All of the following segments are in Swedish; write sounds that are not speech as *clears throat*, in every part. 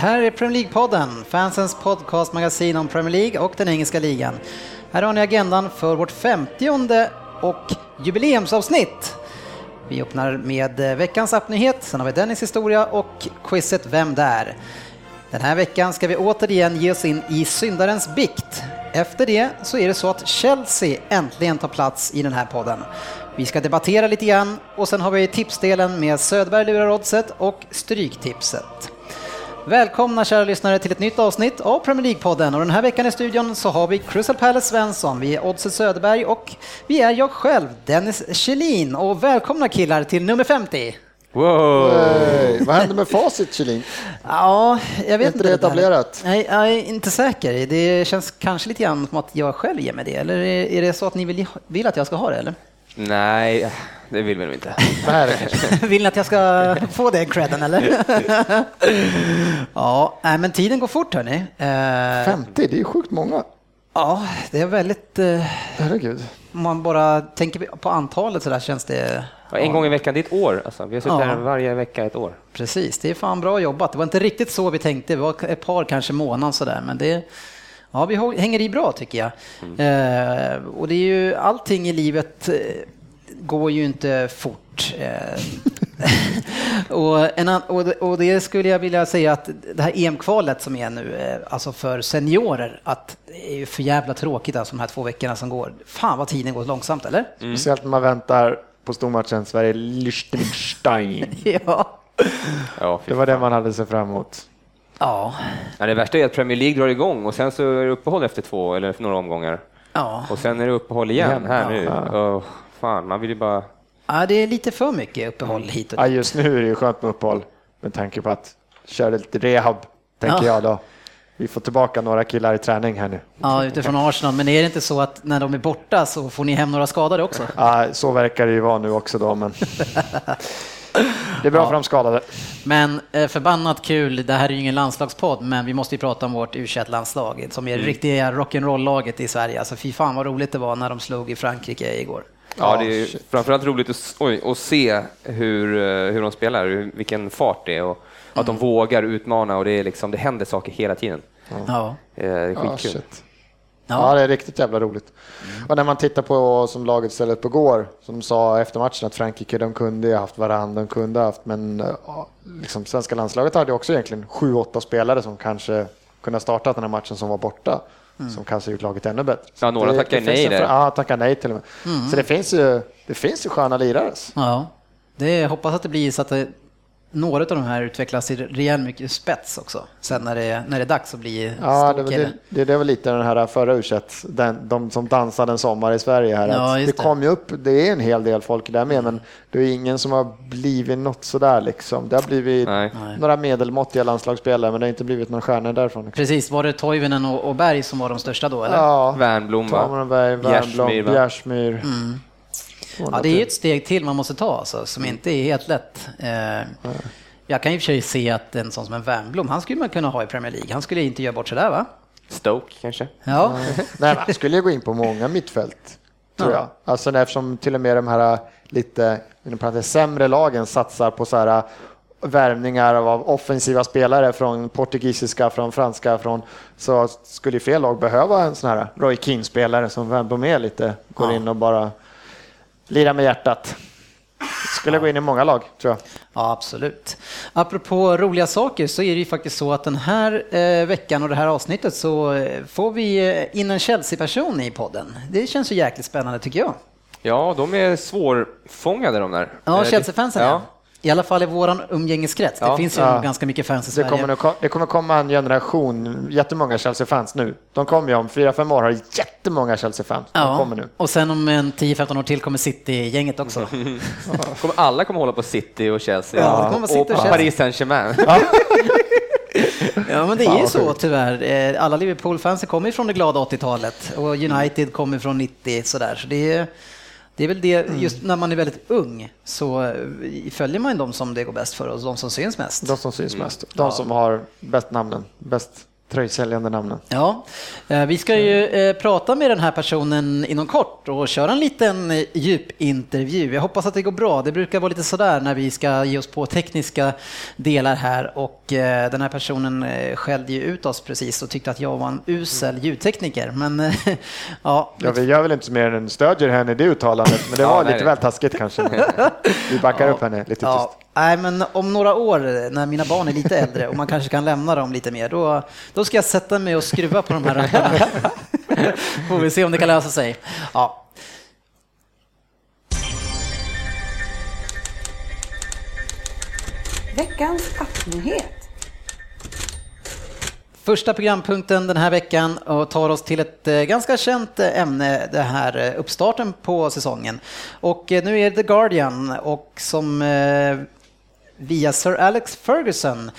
Här är Premier League-podden, fansens podcastmagasin om Premier League och den engelska ligan. Här har ni agendan för vårt 50 och jubileumsavsnitt. Vi öppnar med eh, veckans appnyhet, sen har vi Dennis historia och quizet Vem där? Den här veckan ska vi återigen ge oss in i syndarens bikt. Efter det så är det så att Chelsea äntligen tar plats i den här podden. Vi ska debattera lite grann och sen har vi tipsdelen med Söderberg lurar oddset och Stryktipset. Välkomna kära lyssnare till ett nytt avsnitt av Premier League-podden och den här veckan i studion så har vi Crystal Palace Svensson, vi är Oddset Söderberg och vi är jag själv, Dennis Kjellin och välkomna killar till nummer 50. Wow! Hey, vad hände med facit Kjellin? *laughs* Ja, jag vet Är inte. det etablerat? Nej, jag är inte säker. Det känns kanske lite grann som att jag själv ger mig det. Eller är är det så att ni vill, vill att jag ska ha det? Eller? Nej, det vill vi nog inte. *laughs* *laughs* Vill ni att jag ska få den credden eller? *laughs* ja, nej, men tiden går fort hörni. Eh, 50, det är ju sjukt många. Ja, det är väldigt... Eh, Herregud. om man bara tänker på antalet så där känns det... Ja, En gång i veckan, det är ett år. Alltså. Vi har suttit Ja. här varje vecka ett år. Precis, det är fan bra jobbat. Det var inte riktigt så vi tänkte. Det var ett par kanske månader sådär, men det... Ja, vi hänger i bra tycker jag. Eh, och det är ju allting i livet eh, går ju inte fort. Eh, *laughs* och, en, och, det- och det skulle jag vilja säga att det här EM-kvalet som är nu, eh, alltså för seniorer, att det är ju för jävla tråkigt alltså de här två veckorna som går. Fan vad tiden går långsamt, eller? Speciellt när man väntar på stormatchen Sverige-Liechtenstein. *laughs* ja. Det var det man hade sett fram emot. Ja. Ja, det värsta är att Premier League drar igång och sen så är det uppehåll efter två eller några omgångar. Ja. Och sen är det uppehåll igen Igen, här nu. ja. Åh, fan, man vill ju bara... ja, det är lite för mycket uppehåll hit och Ja, dit. just nu är det ju skönt med uppehåll med tanke på att köra lite rehab, tänker Ja. jag då. Vi får tillbaka några killar i träning här nu. Ja, utifrån Arsenal. Men är det inte så att när de är borta så får ni hem några skadade också? Ja, så verkar det ju vara nu också då, men *laughs* det är bra för de skadade. Men eh, förbannat kul, det här är ju ingen landslagspodd, men vi måste ju prata om vårt u landslag som är riktiga rock'n'roll-laget i Sverige. Alltså fy fan vad roligt det var när de slog i Frankrike igår. Ja, Ja, det är shit. framförallt roligt att, oj, att se hur, eh, hur de spelar, hur- vilken fart det är och att de vågar utmana och det, är liksom, det händer saker hela tiden. Ja. Eh, Det är Ja, skitkul. shit. Ja, det är riktigt jävla roligt. Och när man tittar på som laget ställde upp igår, som sa efter matchen att Frankrike, de kunde haft varandra, de kunde haft, men liksom, svenska landslaget hade också egentligen sju, åtta spelare som kanske kunde ha startat den här matchen som var borta. Som kanske gjort laget ännu bättre. Så Ja, några det- tackar det nej där. Ja, tackar nej till och med. Så det finns ju, det finns ju sköna lirare. Ja, det hoppas att det blir så att det, några av de här utvecklas till rejält mycket spets också. Sen när det, när det är dags att bli Ja, stor det, kille. det, det, det var lite den här förra u den, de som dansade en sommar i Sverige här. Ja, det det. kom ju upp, det är en hel del folk där med, men det är ingen som har blivit något sådär liksom. Det har blivit Nej. Några medelmåttiga landslagsspelare, men det har inte blivit några stjärnor därifrån. Liksom. Precis, var det Toivonen och, och Berg som var de största då eller? Ja, Bjärsmyr, Wernbloom, va? Bjärsmyr. Ja, det är ju ett steg till man måste ta alltså, som inte är helt lätt. Eh, jag kan ju i och för sig se att en sån som en Wernbloom, han skulle man kunna ha i Premier League. Han skulle inte göra bort sig där va? Stoke kanske? Ja, Nej, *laughs* han skulle ju gå in på många mittfält, tror Ja. jag. Alltså eftersom till och med de här lite inom parentes, sämre lagen satsar på så här värvningar av offensiva spelare från portugisiska, från franska, från så skulle fel lag behöva en sån här Roy Keane-spelare som Wembley med lite går Ja. in och bara lirar med hjärtat. Skulle gå in i många lag, tror jag. ja, absolut. Apropå roliga saker så är det ju faktiskt så att den här eh, veckan och det här avsnittet så eh, får vi eh, in en Chelsea-person i podden. Det känns ju jäkligt spännande tycker jag. Ja, de är svårfångade de där. Ja, Eh, Chelsea-fansen, ja. I alla fall i våran umgängeskrets. Det Ja. finns ju Ja. ganska mycket fans i Det Sverige. kommer, nog, det kommer komma en generation, jättemånga Chelsea-fans nu. De kommer ju om fyra fem år ha jättemånga Chelsea-fans. De Ja, kommer nu. och sen om en 10-15 år till kommer City-gänget också. *laughs* Kommer alla kommer hålla på City och Chelsea Ja, det kommer City och Chelsea. Paris Saint-Germain. Ja, *laughs* men det är ju så tyvärr. Eh, Alla Liverpool-fans kommer ju från det glada 80-talet och United kommer från 90 sådär. Så det är, det är väl det, Mm. just när man är väldigt ung så eh, följer man de som det går bäst för och de som syns mest. De som syns mest. De som har bäst namnen, bäst tröjsäljande namnen. Ja, eh, vi ska ju eh, prata med den här personen inom kort och köra en liten eh, djupintervju. Jag hoppas att det går bra. Det brukar vara lite sådär när vi ska ge oss på tekniska delar här och den här personen skällde ju ut oss precis och tyckte att jag var en usel ljudtekniker. Men *laughs* ja, Ja, vi gör väl inte mer än stödjer henne i det uttalandet, men det Ja, var nej, lite väl taskigt kanske. Vi backar upp henne lite Ja, tyst. Nej, men om några år när mina barn är lite äldre och man kanske kan lämna dem lite mer, då, då ska jag sätta mig och skruva på de här rackarna. *laughs* Får vi se om det kan lösa sig. Ja. Veckans appnyhet. Första programpunkten den här veckan och tar oss till ett eh, ganska känt eh, ämne, det här eh, uppstarten på säsongen. Och nu är det The Guardian och som via Sir Alex Ferguson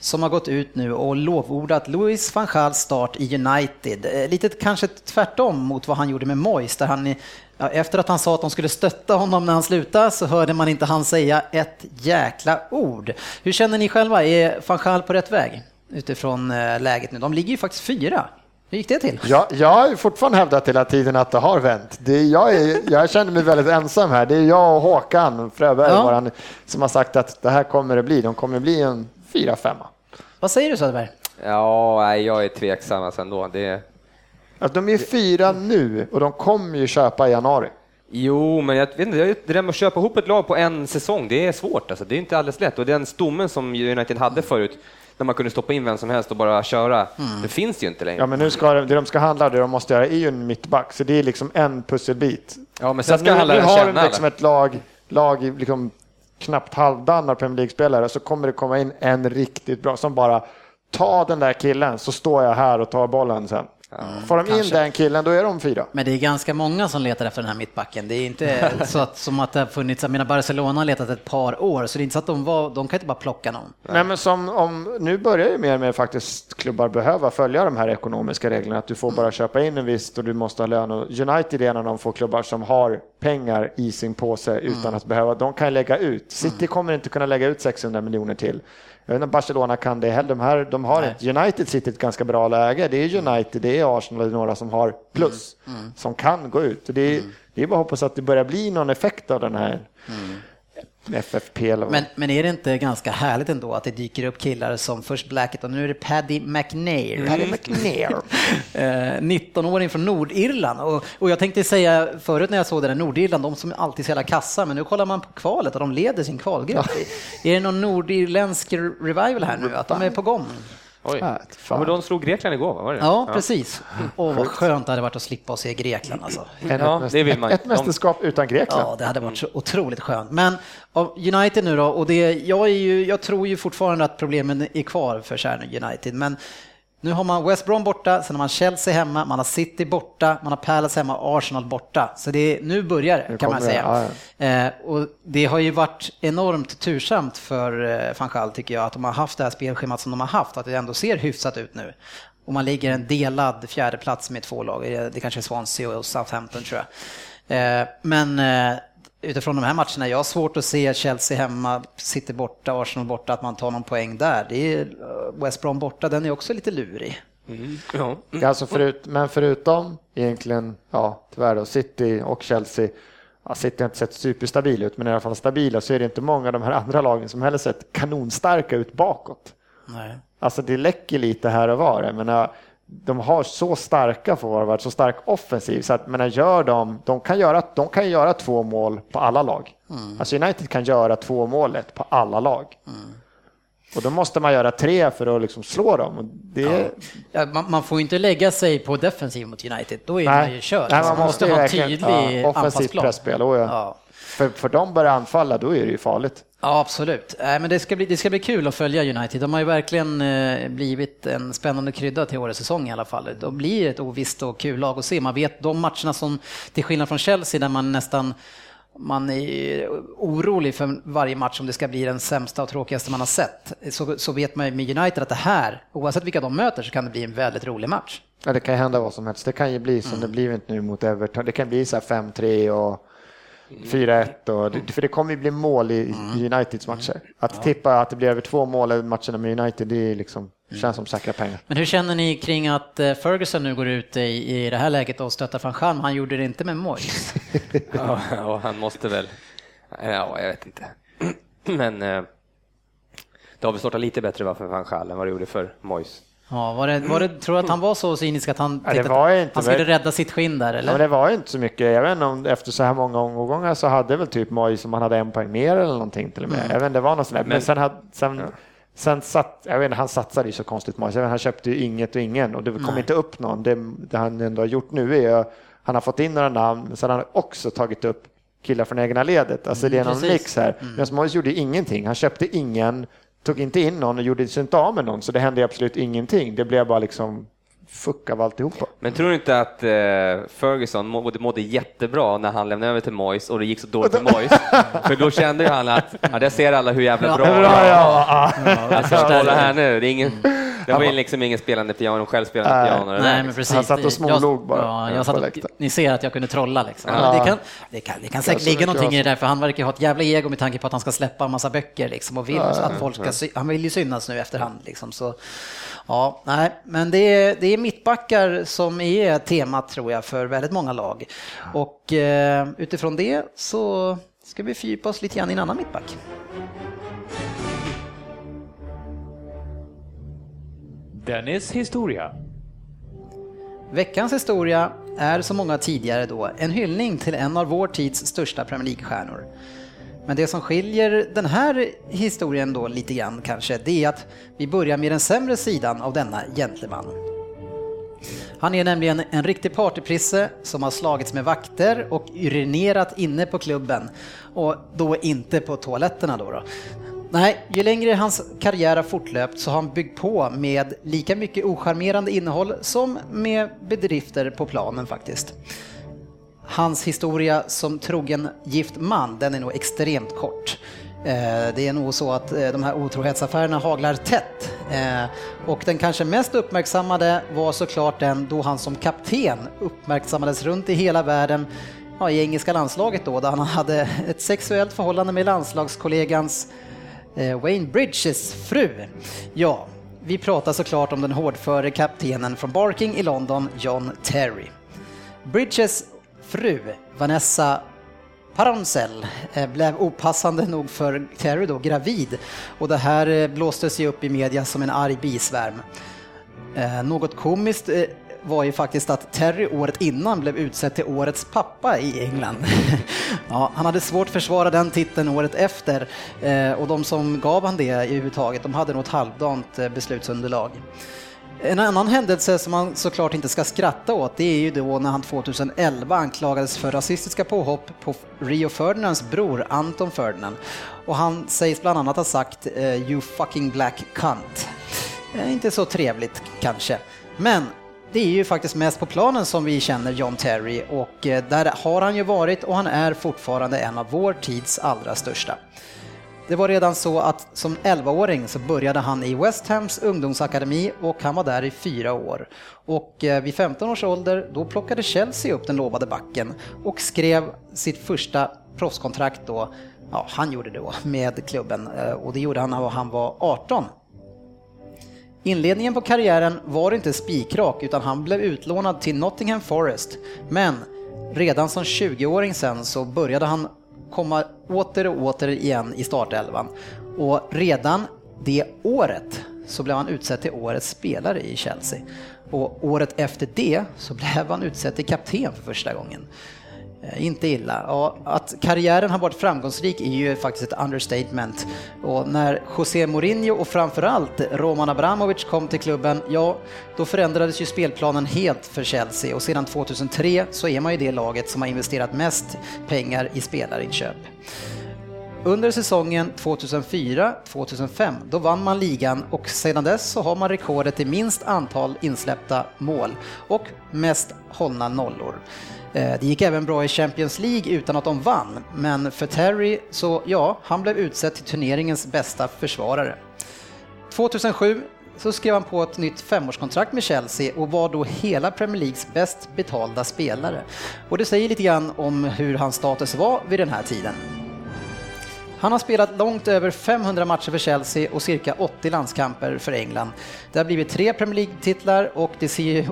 som har gått ut nu och lovordat Louis van Gaals start i United. Eh, lite kanske tvärtom mot vad han gjorde med Moyes där han Ja, efter att han sa att de skulle stötta honom när han slutade så hörde man inte han säga ett jäkla ord. Hur känner ni själva? Är van Gaal på rätt väg utifrån eh, läget nu? De ligger ju faktiskt fyra. Hur gick det till? Jag, jag har ju fortfarande hävdat hela tiden att det har vänt. Det är, jag, är, jag känner mig väldigt ensam här. Det är jag och Håkan Fröberg Ja. våran, som har sagt att det här kommer det bli. De kommer bli en fyra, femma. Vad säger du Söderberg? Ja, jag är tveksam alltså ändå. Det, Att de är fyra nu och de kommer ju köpa i januari. jo, men jag vet inte, det där med att köpa ihop ett lag på en säsong, det är svårt. Alltså. Det är inte alldeles lätt. Och den stommen som United hade förut, när man kunde stoppa in vem som helst och bara köra, det finns ju inte längre. Ja, men nu ska de- det de ska handla, det de måste göra är ju en mittback, så det är liksom en pusselbit. Ja, men sen ska nu, nu har känna liksom ett lag, lag i liksom knappt halvdan av Premier League-spelare, så kommer det komma in en riktigt bra som bara ta den där killen så står jag här och tar bollen sen. Får de in kanske. den killen, då är de fyra. Men det är ganska många som letar efter den här mittbacken. Det är inte *laughs* så att, som att det har funnits, jag menar Barcelona har letat ett par år, så det är inte så att de, var, de kan inte bara plocka någon. Nej, men som om, nu börjar ju mer och mer faktiskt klubbar behöva följa de här ekonomiska reglerna, att du får bara köpa in en viss och du måste ha lön. Och United är en av de få klubbar som har pengar i sin påse utan att behöva, de kan lägga ut. City kommer inte kunna lägga ut 600 miljoner till. Jag vet inte om Barcelona kan det heller. De, här, de har ett, United sitter i ett ganska bra läge. Det är United, det är Arsenal och några som har plus, som kan gå ut. Det, är, det är bara att hoppas att det börjar bli någon effekt av den här FFP eller vad. Men, men är det inte ganska härligt ändå att det dyker upp killar som först Blackett och nu är det Paddy McNair. Paddy McNair. *laughs* Eh, 19-åring från Nordirland. Och, och jag tänkte säga förut när jag såg det där Nordirland, de som är alltid så jävla kassa, men nu kollar man på kvalet och de leder sin kvalgrupp. Är det någon nordirländsk revival här nu, att de är på gång? Oj. Ja, men de slog Grekland igår, va? var det? Ja, precis. Åh, vad skönt det hade varit att slippa se Grekland alltså. Ja, det vill man. ett, ett mästerskap utan Grekland. Ja, det hade varit så otroligt skönt. Men United nu då, och det, jag, är ju, jag tror ju fortfarande att problemen är kvar för Stjärnor United, men nu har man West Brom borta, sen har man Chelsea hemma, man har City borta, man har Palace hemma, Arsenal borta. Så det är, nu börjar det, kan man kommer det, säga. Eh, och det har ju varit enormt tursamt för eh, van Gaal, tycker jag, att de har haft det här spelschemat som de har haft, att det ändå ser hyfsat ut nu. Och man ligger en delad fjärde plats med två lag, det kanske är Swansea och Southampton tror jag. Eh, men eh, utifrån de här matcherna, jag har svårt att se Chelsea hemma, City borta, Arsenal borta, att man tar någon poäng där. Det är eh, West Brom borta, den är också lite lurig. Ja. Ja, Alltså förut, men förutom egentligen, ja tyvärr då, City och Chelsea. Ja, City har inte sett superstabil ut, men i alla fall stabila så är det inte många av de här andra lagen som heller sett kanonstarka ut bakåt. Nej. Alltså det läcker lite här och var. Jag menar, de har så starka forward, så stark offensiv så att menar, gör de, de kan göra, de kan göra två mål på alla lag. Alltså United kan göra två målet på alla lag. Och då måste man göra tre för att liksom slå dem. Det, Ja, man, man får inte lägga sig på defensiv mot United, då är man ju körd. Nej, Så man måste ju ha en tydlig ja, offensivt presspel. Oh, ja. Ja. För, för de börjar anfalla, då är det ju farligt. Ja, absolut. Äh, men det, ska bli, det ska bli kul att följa United. De har ju verkligen eh, blivit en spännande krydda till årets säsong i alla fall. De blir ett ovisst och kul lag att se. Man vet de matcherna som, till skillnad från Chelsea, där man nästan man är orolig för varje match om det ska bli den sämsta och tråkigaste man har sett. Så, så vet man med United att det här, oavsett vilka de möter, så kan det bli en väldigt rolig match. Ja, det kan ju hända vad som helst. Det kan ju bli som mm. det blivit nu mot Everton. Det kan bli så 5-3 och 4-1 och, för det kommer ju bli mål i. Uniteds matcher. Att tippa att det blir över två mål i matcherna med United, det är liksom, mm. känns som säkra pengar. Men hur känner ni kring att eh, Ferguson nu går ut i, i det här läget och stöttar van Scham? Han gjorde det inte med Moyes. *laughs* ja, ja, han måste väl. Ja, jag vet inte. *clears throat* Men eh, det har väl startat lite bättre för van Schall än vad det gjorde för Moyes. Ja, var det, var det, *clears throat* tror du att han var så cynisk att han, ja, var inte, han skulle rädda sitt skinn där? Eller? Ja, det var inte så mycket. Jag vet inte om efter så här många omgångar så hade väl typ Moj som han hade en poäng mer eller någonting till och med. Mm. Jag vet inte, det var något sånt där. Men, Men sen, hade, sen, ja. sen satt, jag vet inte, han satsade ju så konstigt Moj. Han köpte ju inget och ingen och det kom Nej. inte upp någon. Det, det han ändå har gjort nu är att han har fått in några namn, men sen har han också tagit upp killar från egna ledet. Alltså det är någon mix här. Mm. Medan Moyes gjorde ingenting. Han köpte ingen, tog inte in någon och gjorde sig inte av med någon, så det hände absolut ingenting. Det blev bara liksom fuck av alltihopa. Men tror du inte att eh, Ferguson mådde, mådde jättebra när han lämnade över till Moyes och det gick så dåligt för Moyes? *laughs* för då kände han att, ja, där ser alla hur jävla bra ja, ja, ja, ja. Alltså, hålla här nu, det är ingen... Det var liksom ingen spelande piano, självspelande piano. Nej, men precis. Han satt och smålog bara. Ja, jag satt och, ni ser att jag kunde trolla liksom. Ja. Det, kan, det, kan, det kan säkert ligga någonting i det där, för han verkar ha ett jävla ego med tanke på att han ska släppa en massa böcker liksom, och vill ja, att folk ska, han vill ju synas nu efterhand liksom. Så, ja, nej, men det är, det är mittbackar som är temat tror jag för väldigt många lag. Och eh, utifrån det så ska vi fördjupa oss lite grann i en annan mittback. Dennis historia. Veckans historia är som många tidigare då en hyllning till en av vår tids största Premier League-stjärnor. Men det som skiljer den här historien då lite grann kanske, det är att vi börjar med den sämre sidan av denna gentleman. Han är nämligen en riktig partyprisse som har slagits med vakter och urinerat inne på klubben och då inte på toaletterna då. då. Nej, ju längre hans karriär har fortlöpt så har han byggt på med lika mycket ocharmerande innehåll som med bedrifter på planen faktiskt. Hans historia som trogen gift man, den är nog extremt kort. Eh, det är nog så att eh, de här otrohetsaffärerna haglar tätt. Eh, och den kanske mest uppmärksammade var såklart den då han som kapten uppmärksammades runt i hela världen ja, i engelska landslaget då, där han hade ett sexuellt förhållande med landslagskollegans Eh, Wayne Bridges fru. Ja, vi pratar såklart om den hårdföre kaptenen från Barking i London, John Terry. Bridges fru, Vanessa Parancel eh, blev opassande nog för Terry då gravid och det här blåste blåstes ju upp i media som en arg bisvärm. Något komiskt var ju faktiskt att Terry året innan blev utsedd till årets pappa i England. *laughs* ja, han hade svårt att försvara den titeln året efter eh, och de som gav han det överhuvudtaget, de hade nog ett halvdant eh, beslutsunderlag. En annan händelse som man såklart inte ska skratta åt det är ju då när han 2011 anklagades för rasistiska påhopp på Rio Ferdinands bror Anton Ferdinand. Och han sägs bland annat ha sagt eh, “You fucking black cunt”. Inte så trevligt kanske. Men det är ju faktiskt mest på planen som vi känner John Terry och eh, där har han ju varit och han är fortfarande en av vår tids allra största. Det var redan så att som 11-åring så började han i West Hams ungdomsakademi och han var där i fyra år. Och eh, vid 15 års ålder då plockade Chelsea upp den lovade backen och skrev sitt första proffskontrakt då, ja han gjorde det då, med klubben eh, och det gjorde han när han var 18 Inledningen på karriären var inte spikrak utan han blev utlånad till Nottingham Forest. Men redan som 20-åring sen så började han komma åter och åter igen i startelvan. Och redan det året så blev han utsedd till årets spelare i Chelsea. Och året efter det så blev han utsedd till kapten för första gången. Eh, inte illa. Ja, att karriären har varit framgångsrik är ju faktiskt ett understatement. Och när José Mourinho och framförallt Roman Abramovic kom till klubben, ja, då förändrades ju spelplanen helt för Chelsea och sedan 2003 så är man ju det laget som har investerat mest pengar i spelarinköp. Under säsongen 2004-2005 då vann man ligan och sedan dess så har man rekordet i minst antal insläppta mål och mest hållna nollor. Eh, det gick även bra i Champions League utan att de vann, men för Terry så ja, han blev utsedd till turneringens bästa försvarare. 2007 så skrev han på ett nytt femårskontrakt med Chelsea och var då hela Premier Leagues bäst betalda spelare. Och det säger lite grann om hur hans status var vid den här tiden. Han har spelat långt över 500 matcher för Chelsea och cirka 80 landskamper för England. Det har blivit tre Premier League-titlar och det ser ju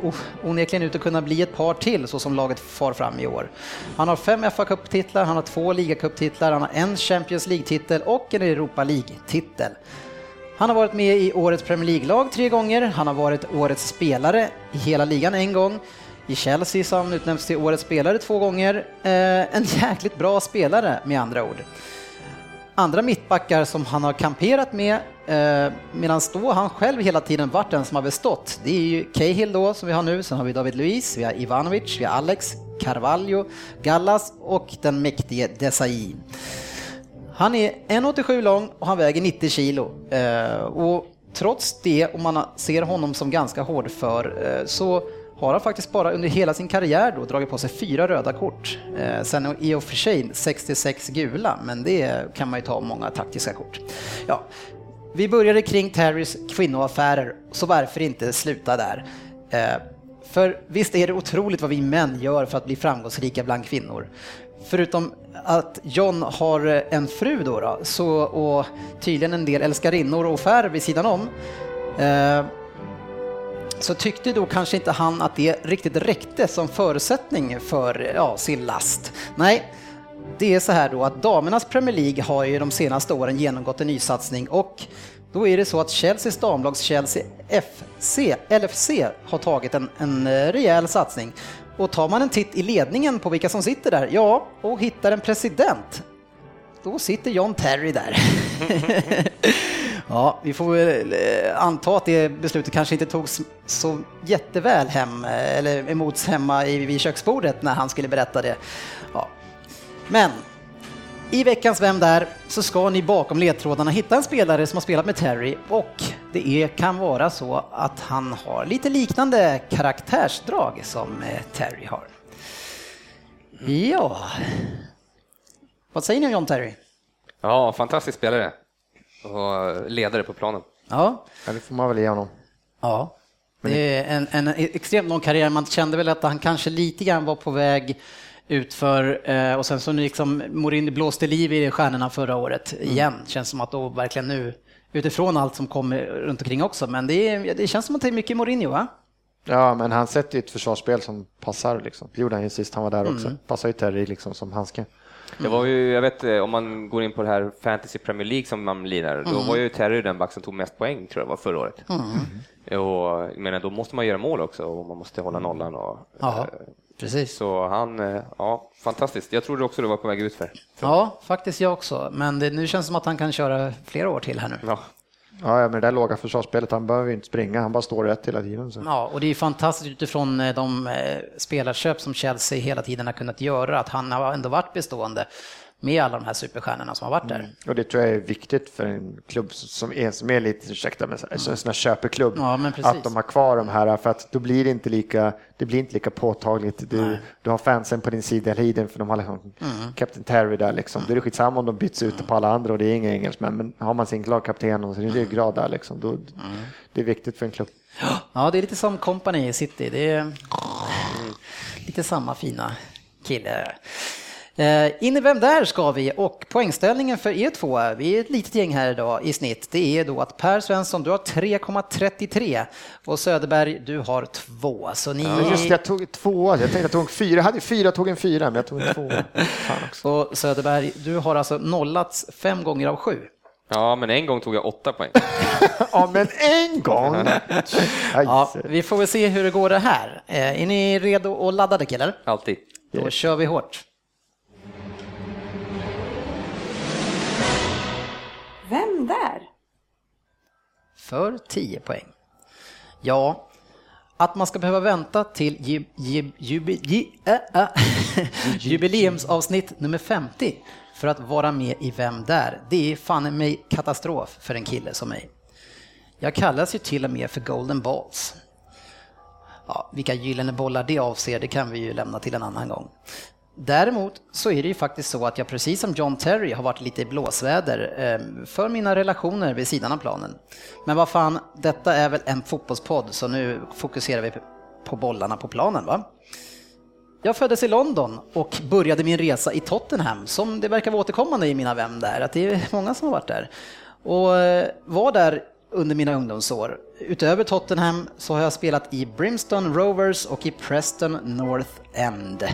onekligen ut att kunna bli ett par till så som laget far fram i år. Han har fem fa Cup-titlar, han har två ligacuptitlar, han har en Champions League-titel och en Europa League-titel. Han har varit med i årets Premier League-lag tre gånger, han har varit årets spelare i hela ligan en gång. I Chelsea så har han utnämnts till årets spelare två gånger. Eh, en jäkligt bra spelare med andra ord andra mittbackar som han har kamperat med, eh, medan då han själv hela tiden varit den som har bestått. Det är ju Cahill då, som vi har nu, sen har vi David Luiz, vi har Ivanovic, vi har Alex, Carvalho, Gallas och den mäktige Desai. Han är 1,87 lång och han väger 90 kilo. Eh, och trots det, om man ser honom som ganska hårdför, eh, så har han faktiskt bara under hela sin karriär då dragit på sig fyra röda kort. Eh, sen i och för sig 66 gula, men det kan man ju ta många taktiska kort. Ja, vi började kring Terrys kvinnoaffärer, så varför inte sluta där? Eh, för visst är det otroligt vad vi män gör för att bli framgångsrika bland kvinnor. Förutom att John har eh, en fru då, då så, och tydligen en del älskarinnor och affärer vid sidan om. Eh, så tyckte då kanske inte han att det riktigt räckte som förutsättning för ja, sin last. Nej, det är så här då att damernas Premier League har ju de senaste åren genomgått en nysatsning och då är det så att Chelseas damlags Chelsea FC, LFC har tagit en, en eh, rejäl satsning. Och tar man en titt i ledningen på vilka som sitter där, ja, och hittar en president, då sitter John Terry där. *laughs* ja, vi får väl eh, anta att det beslutet kanske inte togs så jätteväl hem, eh, eller emots hemma i, vid köksbordet när han skulle berätta det. Ja. Men i veckans Vem där så ska ni bakom ledtrådarna hitta en spelare som har spelat med Terry och det är, kan vara så att han har lite liknande karaktärsdrag som eh, Terry har. Ja, vad säger ni om John Terry? Ja, fantastisk spelare och ledare på planen. Ja, Ja, det får man väl ge honom. ja. Det är en, en extremt lång karriär. Man kände väl att han kanske lite grann var på väg utför eh, och sen så liksom Mourinho blåste liv i stjärnorna förra året igen. Känns som att då verkligen nu, utifrån allt som kommer runt omkring också, men det, är, det känns som att det är mycket Mourinho va? Ja, men han sätter ju ett försvarsspel som passar liksom. Det gjorde han ju sist han var där också. Mm. Passar ju Terry liksom som handske. Det var ju, jag vet eh, om man går in på det här Fantasy Premier League som man lirar, då var ju Terry den back som tog mest poäng tror jag var förra året. Och jag menar, då måste man göra mål också och man måste hålla nollan och Ja, eh, precis. så han, eh, ja, fantastiskt. Jag trodde också det var på väg ut för. Ja, faktiskt jag också. Men det, nu känns det som att han kan köra flera år till här nu. Ja. Ja, med det där låga försvarsspelet, han behöver ju inte springa, han bara står rätt hela tiden. Så. Ja, och det är fantastiskt utifrån eh, de eh, spelarköp som Chelsea hela tiden har kunnat göra, att han har ändå varit bestående med alla de här superstjärnorna som har varit där. Och det tror jag är viktigt för en klubb som är, som är lite, ursäkta mig, en sån här köpeklubb. Ja, men att de har kvar de här, för att då blir det inte lika, det blir inte lika påtagligt. Du, du har fansen på din sida hela tiden för de har liksom Mm. Captain Terry där liksom. Då är det skitsamma om de byts ut på alla andra och det är inga engelsmän, men har man sin lagkapten och sin ryggrad där liksom, då, Mm. det är viktigt för en klubb. Ja, det är lite som Company i City. Det är lite samma fina kille. Eh, in i Vem där ska vi och poängställningen för er två, vi är ett litet gäng här idag i snitt, det är då att Per Svensson, du har 3,33 och Söderberg, du har 2. Så ni... Men just det, jag tog två, jag tänkte jag tog en fyra, jag hade fyra, jag tog en fyra, men jag tog en två. Och Söderberg, du har alltså nollats fem gånger av sju. ja, men en gång tog jag åtta poäng. *laughs* Ja, men en gång! Ja, vi får väl se hur det går det här. Eh, Är ni redo och laddade killar? Alltid. Då kör vi hårt. Vem där? För 10 poäng. Ja, att man ska behöva vänta till ju, ju, ju, ju, äh, äh, jubileumsavsnitt nummer 50 för att vara med i Vem där? Det är fan mig katastrof för en kille som mig. Jag kallas ju till och med för Golden Balls. Ja, vilka gyllene bollar det avser, det kan vi ju lämna till en annan gång. Däremot så är det ju faktiskt så att jag precis som John Terry har varit lite i blåsväder ehm, för mina relationer vid sidan av planen. Men vad fan, detta är väl en fotbollspodd så nu fokuserar vi på bollarna på planen va? Jag föddes i London och började min resa i Tottenham som det verkar vara återkommande i mina vän där, att det är många som har varit där. Och eh, var där under mina ungdomsår. Utöver Tottenham så har jag spelat i Brimstone Rovers och i Preston North End.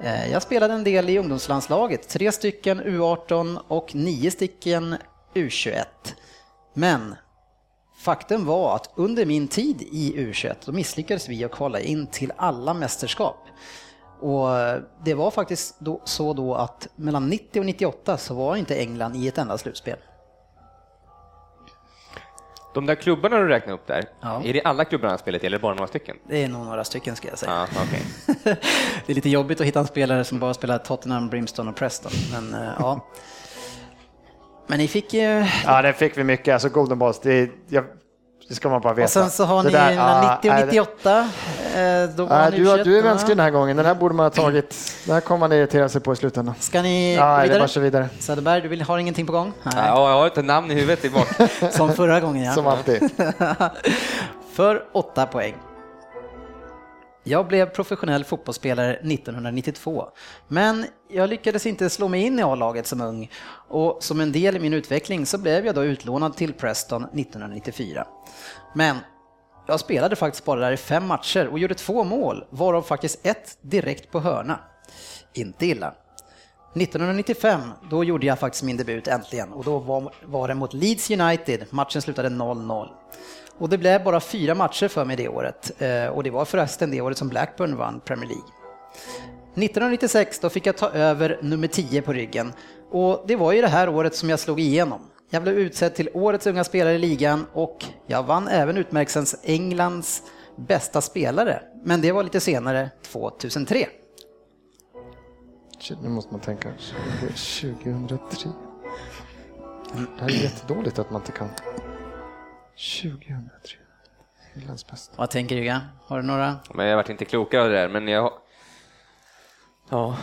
Eh, jag spelade en del i ungdomslandslaget, tre stycken U18 och nio stycken U21. Men faktum var att under min tid i U21 då misslyckades vi att kvala in till alla mästerskap. Och det var faktiskt då, så då att mellan 90 och 98 så var inte England i ett enda slutspel. De där klubbarna du räknar upp där, Ja. är det alla klubbarna spelet eller bara några stycken? Det är nog några stycken ska jag säga. Ja, okej. *laughs* det är lite jobbigt att hitta en spelare som bara spelar Tottenham, Brimstone och Preston. Men eh, ja. *laughs* Men ni fick ju... Ja, det fick vi mycket. Alltså Golden Balls, det, jag, det ska man bara veta. Och sen så har ni där, mellan ja, 90 och nej, det- 98. eh, Då var ni du, har- U21, du är mänsklig den här gången. Den här borde man ha tagit. Det här kommer man irritera sig på i slutändan. Ska ni eller vidare? vidare. Söderberg, du vill, har ingenting på gång? Nej. Ja, jag har ett namn i huvudet tillbaka. *laughs* Som förra gången ja. Som alltid. *laughs* För 8 poäng. Jag blev professionell fotbollsspelare 1992, men jag lyckades inte slå mig in i A-laget som ung och som en del i min utveckling så blev jag då utlånad till Preston 1994. Men jag spelade faktiskt bara där i fem matcher och gjorde två mål, varav faktiskt ett direkt på hörna. Inte illa. 1995, då gjorde jag faktiskt min debut äntligen och då var, var det mot Leeds United. Matchen slutade 0-0. Och det blev bara fyra matcher för mig det året eh, och det var förresten det året som Blackburn vann Premier League. 1996 då fick jag ta över nummer 10 på ryggen och det var ju det här året som jag slog igenom. Jag blev utsedd till årets unga spelare i ligan och jag vann även utmärkelsen Englands bästa spelare, men det var lite senare, 2003. Shit, Nu måste man tänka. 2003. Det här är jättedåligt att man inte kan. 2003. Englands bästa. Vad tänker du? Har du några? Men jag varit inte klokare av det där, men jag... Ja.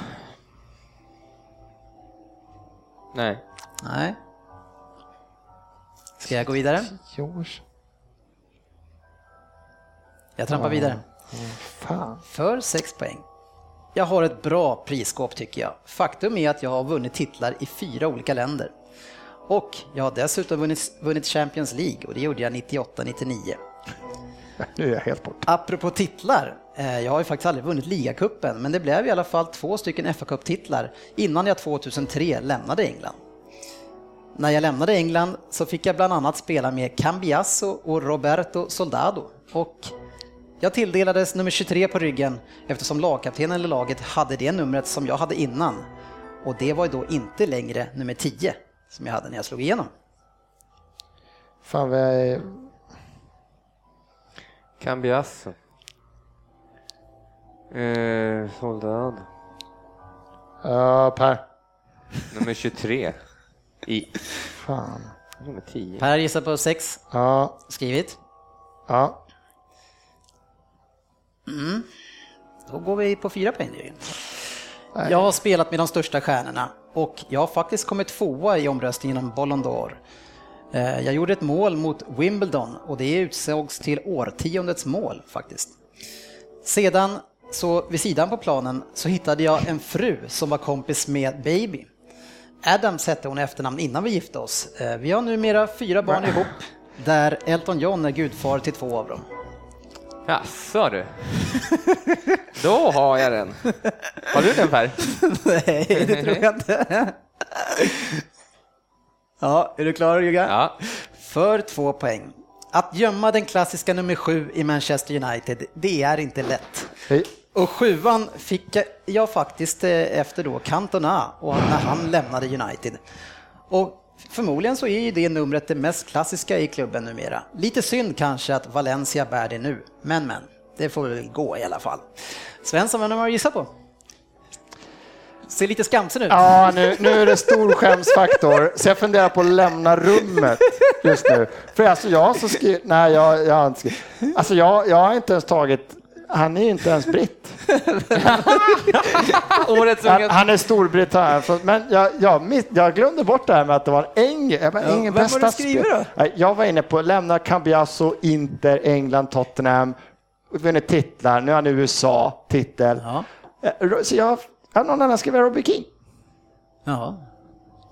Nej. Nej. Ska jag gå vidare? 10 år sedan. Jag trampar vidare. Fan. För 6 poäng. Jag har ett bra prisskåp tycker jag. Faktum är att jag har vunnit titlar i fyra olika länder. Och jag har dessutom vunnit, vunnit Champions League och det gjorde jag 98-99. *laughs* Nu är jag helt bort. Apropå titlar, eh, jag har ju faktiskt aldrig vunnit ligacupen, men det blev i alla fall två stycken fa Cup-titlar innan jag 2003 lämnade England. När jag lämnade England så fick jag bland annat spela med Cambiasso och Roberto Soldado och jag tilldelades nummer 23 på ryggen eftersom lagkaptenen i laget hade det numret som jag hade innan. Och det var ju då inte längre nummer 10 som jag hade när jag slog igenom. Fan vad jag är... Cambiasso. Eh, Soldad. Ja, Per. Nummer 23. I Fan. nummer 10. Per gissar på 6, Ja. skrivit. Ja. Då går vi på fyra poäng. Jörgen. Jag har spelat med de största stjärnorna och jag har faktiskt kommit tvåa i omröstningen om Ballon d'Or. Eh, Jag gjorde ett mål mot Wimbledon och det utsågs till årtiondets mål faktiskt. Sedan, så vid sidan på planen, så hittade jag en fru som var kompis med Baby. Adams hette hon i efternamn innan vi gifte oss. Eh, Vi har numera fyra barn ihop, där Elton John är gudfar till två av dem. Jaså du. Då har jag den. Har du den Per? *laughs* Nej, det tror jag inte. Ja, är du klar Jugga? Ja. För två poäng. Att gömma den klassiska nummer sju i Manchester United, det är inte lätt. Hej. Och sjuan fick jag- faktiskt eh, efter då Cantona och när han lämnade United. Och Förmodligen så är ju det numret det mest klassiska i klubben numera. Lite synd kanske att Valencia bär det nu, men men, det får väl gå i alla fall. Svensson, vem har du gissat på? Ser lite skamsen ut. Ja, nu, nu är det stor skämsfaktor, så jag funderar på att lämna rummet just nu. För alltså jag så skrivit, nej jag, jag har inte skrivit, alltså jag, jag har inte ens tagit, han är ju inte ens britt. *laughs* Han, han är Storbritannien, men jag, jag, miss- jag glömde bort det här med att det var en eng, jag bara, Ja, vem har du skrivit då? Jag var inne på lämna Cambiasso, Inter, England, Tottenham, vunnit titlar, nu har han USA, titel. Ja. Eh, Så jag, har någon annan skrivit Robbie King? Ja.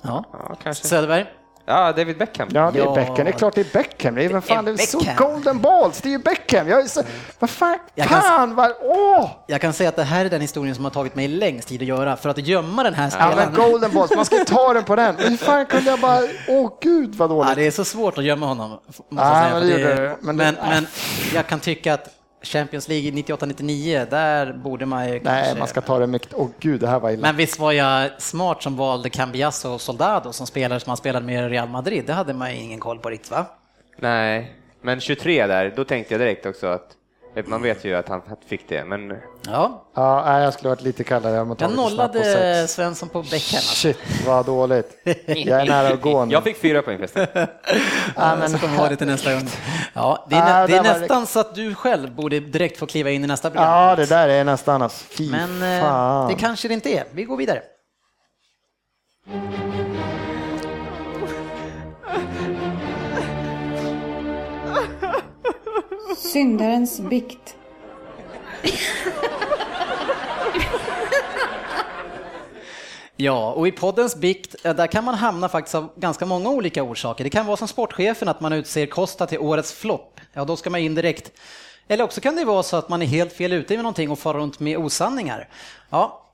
ja. Ja, kanske. Söderberg? Ja, David Beckham. Ja, det är Ja. Beckham. Det är klart det är Beckham. Det är, vad fan, det är så golden balls. Det är ju Beckham. Jag är så, vad fan, Jag kan- fan, vad, åh! Jag kan säga att det här är den historien som har tagit mig längst tid att göra för att gömma den här Ja, spelaren. men golden balls, man ska ju ta den på den. Hur fan kunde jag bara, åh gud vad Ja, dåligt. det är så svårt att gömma honom. Måste Ja, säga, men det det. Men, Men men, det- jag kan tycka att Champions League 98-99, där borde man ju Nej, kanske... man ska ta det mycket. Åh gud, det här var illa. Men visst var jag smart som valde Cambiasso och Soldado som spelare som han spelade med i Real Madrid. Det hade man ju ingen koll på riktigt va? Nej, men 23 där, då tänkte jag direkt också att man vet ju att han fick det, men Ja, Ja, jag skulle varit lite kallare. Jag, jag på nollade. Svensson på Beckham. Alltså. Shit, vad dåligt. *laughs* Jag är nära att gå nu. jag fick fyra poäng förresten. *laughs* Ja, men så kommer ha det till nästa gång. Ja, det är, Ah, nä- det är där var nästan så att du själv borde direkt få kliva in i nästa program. Ja, det där är nästan alltså. Fy Men eh, fan. det kanske det inte är. Vi går vidare. Syndarens bikt. Ja, och i poddens bikt, eh, där kan man hamna faktiskt av ganska många olika orsaker. Det kan vara som sportchefen att man utser Costa till årets flopp. Ja, då ska man in direkt. Eller också kan det vara så att man är helt fel ute med någonting och far runt med osanningar. Ja,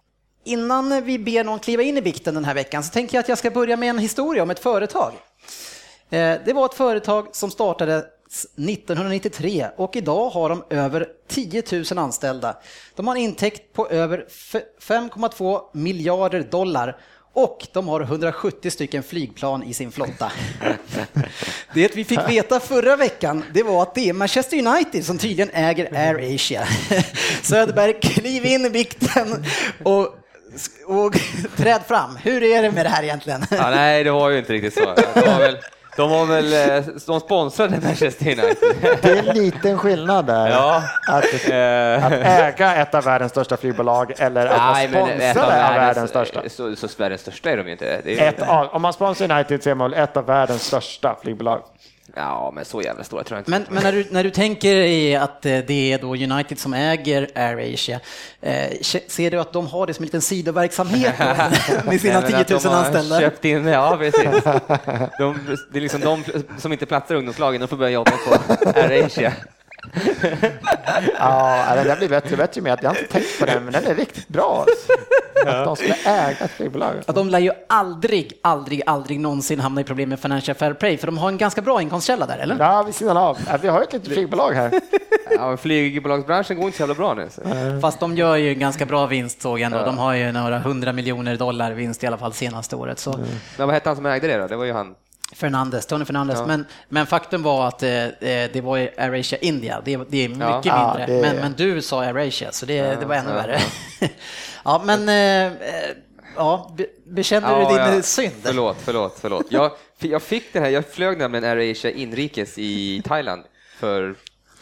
innan vi ber någon kliva in i bikten den här veckan så tänker jag att jag ska börja med en historia om ett företag. Eh, det var ett företag som startade 1993 och idag har de över 10 000 anställda. De har en intäkt på över f- 5,2 miljarder dollar och de har 170 stycken flygplan i sin flotta. *laughs* Det vi fick veta förra veckan, det var att det är Manchester United som tydligen äger Air Asia. *laughs* Söderberg, kliv in i bikten och, och *laughs* träd fram. Hur är det med det här egentligen? Ja, nej, det var ju inte riktigt så. De var väl, de var väl, eh, de sponsrade Manchester United. Det är en liten skillnad där. Ja. Att, Eh, att äga ett av världens största flygbolag eller att nej, vara men ett sponsrad av av världens största. Så, så världens största är de ju inte. Är, Ett av, om man sponsrar United så är man väl ett av världens största flygbolag. Ja, men så jävla stora tror jag inte. Men, men när, du, när du tänker i att eh, det är då United som äger AirAsia, eh, ser du att de har det som en liten sidoverksamhet *laughs* med sina Nej, men 10 att 000 de anställda? Köpt in, ja, precis. De, det är liksom de som inte platsar i ungdomslagen, de får börja jobba på AirAsia. Ja, den där blir bättre och bättre med att jag har inte tänkt på den, men den är riktigt bra. Alltså. Att de skulle äga ett flygbolag. Att de lär ju aldrig, aldrig, aldrig någonsin hamna i problem med Financial Fair Play, för de har en ganska bra inkomstkälla där, eller? Ja, vid sidan av. Ja, Vi har ett litet flygbolag här. *laughs* Ja, flygbolagsbranschen går inte så jävla bra nu. Så. Fast de gör ju en ganska bra vinst såg jag ändå. De har ju några hundra miljoner dollar vinst i alla fall senaste året. Så Men vad hette han som ägde det då? Det var ju han. Fernandes, Tony Fernandes. Ja. Men, men faktum var att eh, eh, det var ju AirAsia India. Det, det är mycket Ja, mindre. det- Men, men du sa AirAsia, så det, det var ännu ja, värre. *laughs* ja, men eh, eh, ja, be, bekänner Ja, du din ja. synd? Förlåt, förlåt, förlåt. Jag, jag fick det här, jag flög nämligen AirAsia inrikes i Thailand för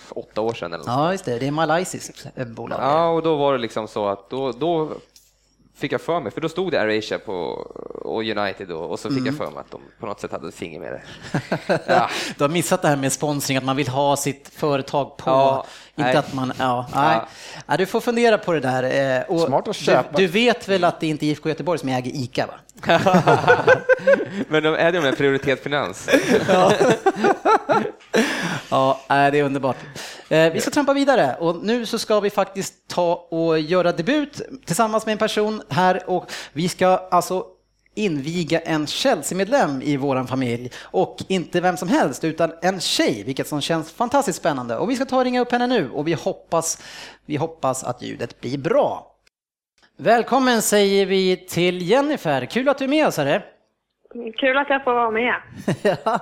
åtta år sedan eller något. Ja, just det. Det är malaysiskt eh, bolag. Ja, och då var det liksom så att då, då fick jag för mig, för då stod det AirAsia på och United då, och så fick Mm. jag för mig att de på något sätt hade ett finger med det. *laughs* Ja. Du har missat det här med sponsring, att man vill ha sitt företag på. Ja, inte nej. att man, ja, nej. Ja, du får fundera på det där. eh, Och Smart att köpa. Du, du vet väl att det inte är IFK Göteborg som äger ICA? Va? *laughs* Men de är de med prioritetsfinans. *laughs* Ja, äh, det är underbart. Eh, vi ska trampa vidare och nu så ska vi faktiskt ta och göra debut tillsammans med en person här och vi ska alltså inviga en Chelsea-medlem i våran familj och inte vem som helst utan en tjej, vilket som känns fantastiskt spännande. Och vi ska ta och ringa upp henne nu och vi hoppas, vi hoppas att ljudet blir bra. Välkommen säger vi till Jennifer, kul att du är med oss. här! Kul att jag får vara med. *laughs* ja.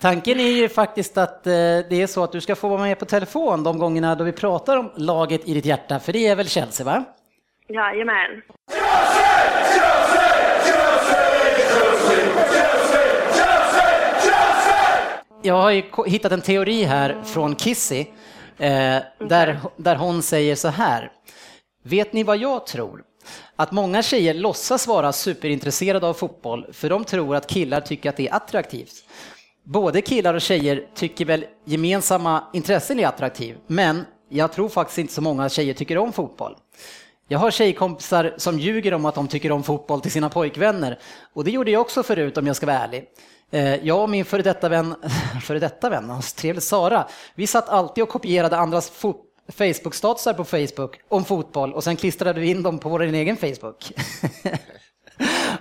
Tanken är ju faktiskt att eh, det är så att du ska få vara med på telefon de gångerna då vi pratar om laget i ditt hjärta, för det är väl Chelsea va? Jajamän. Jag har ju hittat en teori här från Kissy eh, där, där hon säger så här. Vet ni vad jag tror? Att många tjejer låtsas vara superintresserade av fotboll för de tror att killar tycker att det är attraktivt. Både killar och tjejer tycker väl gemensamma intressen är attraktivt, men jag tror faktiskt inte så många tjejer tycker om fotboll. Jag har tjejkompisar som ljuger om att de tycker om fotboll till sina pojkvänner och det gjorde jag också förut om jag ska vara ärlig. Eh, jag och min före detta vän, *laughs* före detta vän, trevlig Sara, vi satt alltid och kopierade andras Facebook-statusar på Facebook om fotboll och sen klistrade vi in dem på vår egen Facebook. *laughs*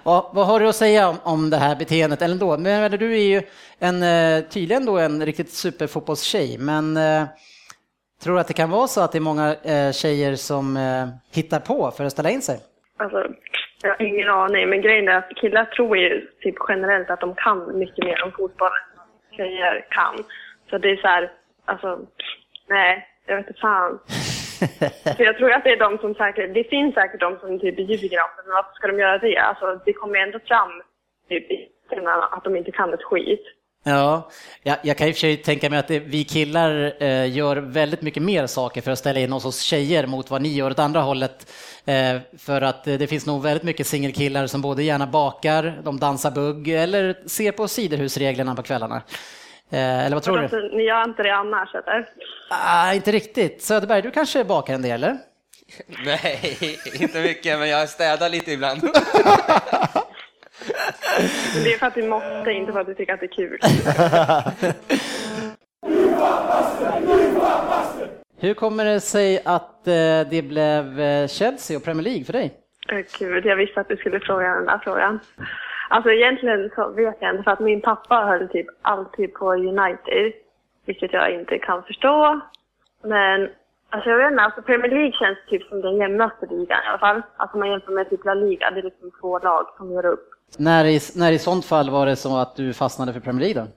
ja, vad har du att säga om, om det här beteendet? Eller då, men, du är ju en, eh, tydligen då en riktigt superfotbollstjej, men eh, tror du att det kan vara så att det är många eh, tjejer som eh, hittar på för att ställa in sig? Alltså, jag har ingen aning, men grejen är att killar tror ju typ generellt att de kan mycket mer om fotboll än vad tjejer kan. Så det är så här, alltså, nej, jag vet inte fan. *laughs* Så jag tror att det är de som säkert, det finns säkert de som typ ljuger om det, men varför ska de göra det? Alltså, det kommer ändå fram typ, att de inte kan ett skit. Ja, jag, jag kan i och för sig tänka mig att det, vi killar eh, gör väldigt mycket mer saker för att ställa in oss hos tjejer mot vad ni gör åt andra hållet. Eh, för att eh, det finns nog väldigt mycket singelkillar som både gärna bakar, de dansar bugg eller ser på siderhusreglerna på kvällarna. Eh, eller vad tror alltså, du? Ni gör inte det annars eller? Ah, inte riktigt. Söderberg, du kanske bakar en del eller? *laughs* Nej, inte mycket, men jag städar lite ibland. *laughs* Det är för att du måste, inte för att du tycker att det är kul. *laughs* Hur kommer det sig att eh, det blev eh, Chelsea och Premier League för dig? Gud, jag visste att du skulle fråga den där frågan. Alltså egentligen så vet jag inte, för att min pappa höll typ alltid på United, vilket jag inte kan förstå. Men alltså jag vet inte, alltså Premier League känns typ som den jämnaste ligan i alla fall. Alltså man jämför med typ La Liga, det är liksom två lag som gör upp. När i, när i sånt fall var det så att du fastnade för Premier League då?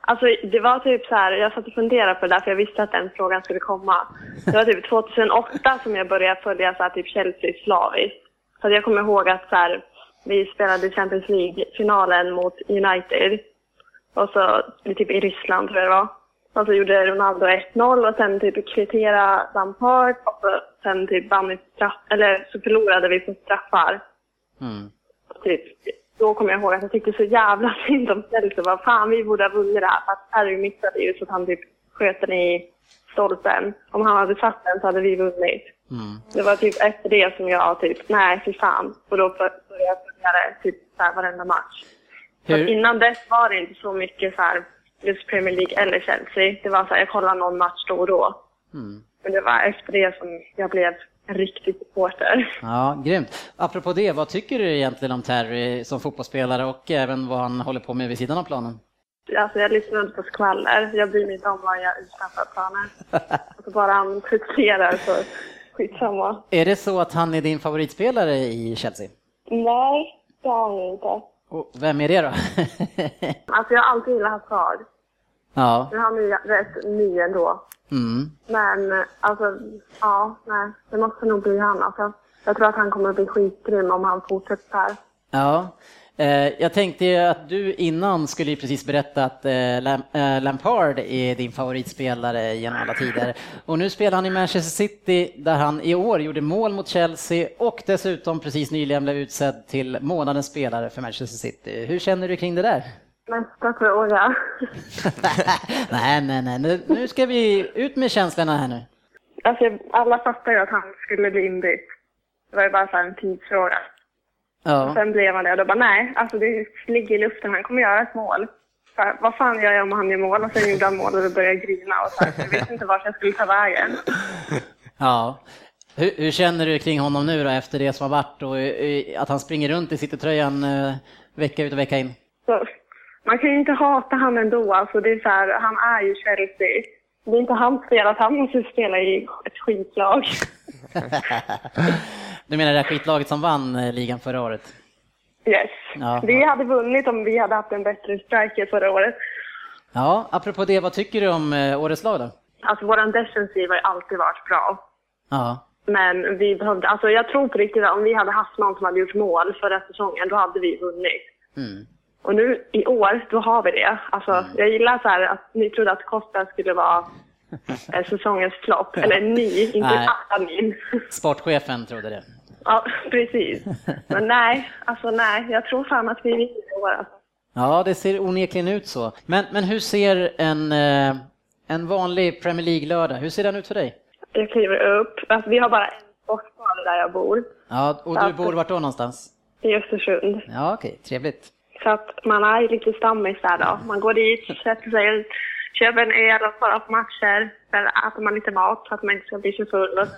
Alltså det var typ så här, jag satt och funderade på det där för jag visste att den frågan skulle komma. Det var typ 2008 som jag började följa så här, typ Chelsea slaviskt. Så jag kommer ihåg att så här, vi spelade Champions League-finalen mot United. Och så, typ i Ryssland tror jag det var. Och så gjorde Ronaldo 1-0 och sen typ kvittera Lampard och så, sen typ vann vi straff, eller så förlorade vi på straffar. Mm. Typ, då kommer jag ihåg att jag tyckte så jävla *laughs* synd om Chelsea. Vad fan, vi borde ha vunnit det här. För att Harry missade ju så att han typ sköt den i stolpen. Om han hade satt den så hade vi vunnit. Mm. Det var typ efter det som jag typ, nej fy fan. Och då började jag det typ så här varenda match. Hur? För innan dess var det inte så mycket så här, just Premier League eller Chelsea. Det var så här, jag kollade någon match då och då. Mm. Men det var efter det som jag blev en riktig supporter. Ja, grymt. Apropå det, vad tycker du egentligen om Terry som fotbollsspelare och även vad han håller på med vid sidan av planen? Alltså jag lyssnar inte på skvaller. Jag bryr mig inte om vad jag gör utanför planen. *laughs* Alltså bara han presterar så skitsamma. Är det så att han är din favoritspelare i Chelsea? Nej, det har han inte. Och vem är det då? *laughs* Alltså jag har alltid gillat Hazard. ja. Men han är rätt ny ändå. Mm. Men alltså, ja, nej. Det måste nog bli han alltså. Jag tror att han kommer att bli skitgrym om han fortsätter här. Ja. Eh, Jag tänkte att du innan skulle precis berätta att eh, eh, Lampard är din favoritspelare genom alla tider. Och nu spelar han i Manchester City där han i år gjorde mål mot Chelsea och dessutom precis nyligen blev utsedd till månadens spelare för Manchester City. Hur känner du kring det där? Nästa fråga. *laughs* nej, nej, nej, nu, ska vi ut med känslorna här nu. Alltså alla fattar ju att han skulle bli inbytt. Det var ju bara en tidsfråga. Ja. Sen blev han det och då bara nej, alltså det ligger i luften, han kommer göra ett mål. Här, vad fan gör jag om han gör mål? Och sen gjorde han mål och då började jag grina och så här, jag visste inte vart jag skulle ta vägen. *laughs* Ja. Hur, hur känner du kring honom nu då efter det som har varit och eh, att han springer runt i Citytröjan eh, vecka ut och vecka in? Så, man kan ju inte hata han ändå, alltså det är så här, han är ju Chelsea. Det är inte hans fel att han måste spela i ett skitlag. Du menar det här skitlaget som vann eh, ligan förra året? Yes. Ja. Vi hade vunnit om vi hade haft en bättre striker förra året. Ja, apropå det, vad tycker du om eh, årets lag då? Alltså vår defensiv har alltid varit bra. Ja, Men vi behövde, alltså jag tror på riktigt att om vi hade haft någon som hade gjort mål förra säsongen, då hade vi vunnit. Mm. Och nu i år, då har vi det. Alltså, Jag gillar så här att ni trodde att Costa skulle vara säsongens flopp. Eller ni, inte Nej. akademin. sportchefen trodde det. ja, precis. Men nej, alltså nej. Jag tror fan att vi vinner i år. Ja, det ser onekligen ut så. Men, men hur ser en, eh, en vanlig Premier League-lördag, hur ser den ut för dig? Jag kliver upp. Alltså, vi har bara en sportbal där jag bor. Ja, och du bor vart då någonstans? I Östersund. Ja, okej, trevligt. Så att man är lite stammis där då. Man går dit, sätter sig, köper en öl och på matcher. Sen äter man lite mat så att man inte ska bli så full. Och så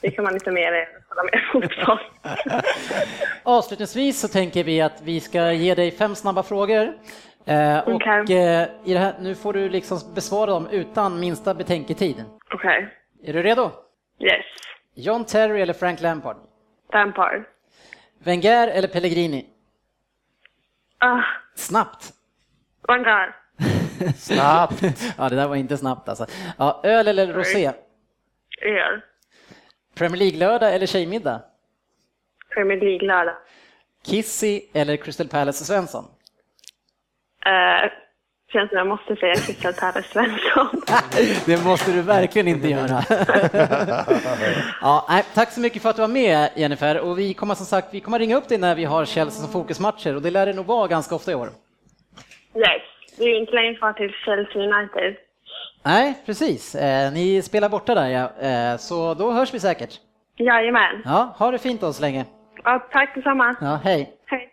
dricker man lite mer öl och kollar mer fotboll. *laughs* Avslutningsvis så tänker vi att vi ska ge dig fem snabba frågor. Eh, och Okej. eh, i det här, nu får du liksom besvara dem utan minsta betänketid. Okej. Är du redo? Yes. John Terry eller Frank Lampard? Lampard. Wenger eller Pellegrini? Ah, Snabbt! Vanguard. Snabbt. Ja, det där var inte snabbt alltså. Ja, öl eller rosé? Öl. Premier League-lördag eller tjejmiddag? Premier League-lördag. Kissy eller Crystal Palace Svensson? Uh, känns som jag måste säga Crystal Palace Svensson. *laughs* Det måste du verkligen inte göra. *laughs* ja, nej, tack så mycket för att du var med Jennifer och vi kommer som sagt vi kommer ringa upp dig när vi har Chelsea som fokusmatcher och det lär det nog vara ganska ofta i år. yes. Det är ju kvar till Chelsea United. Nej, precis. Eh, ni spelar borta där ja, eh, så då hörs vi säkert. Jajamän. Ja, ha det fint då så länge. Ja, tack detsamma. Ja, hej. Hej.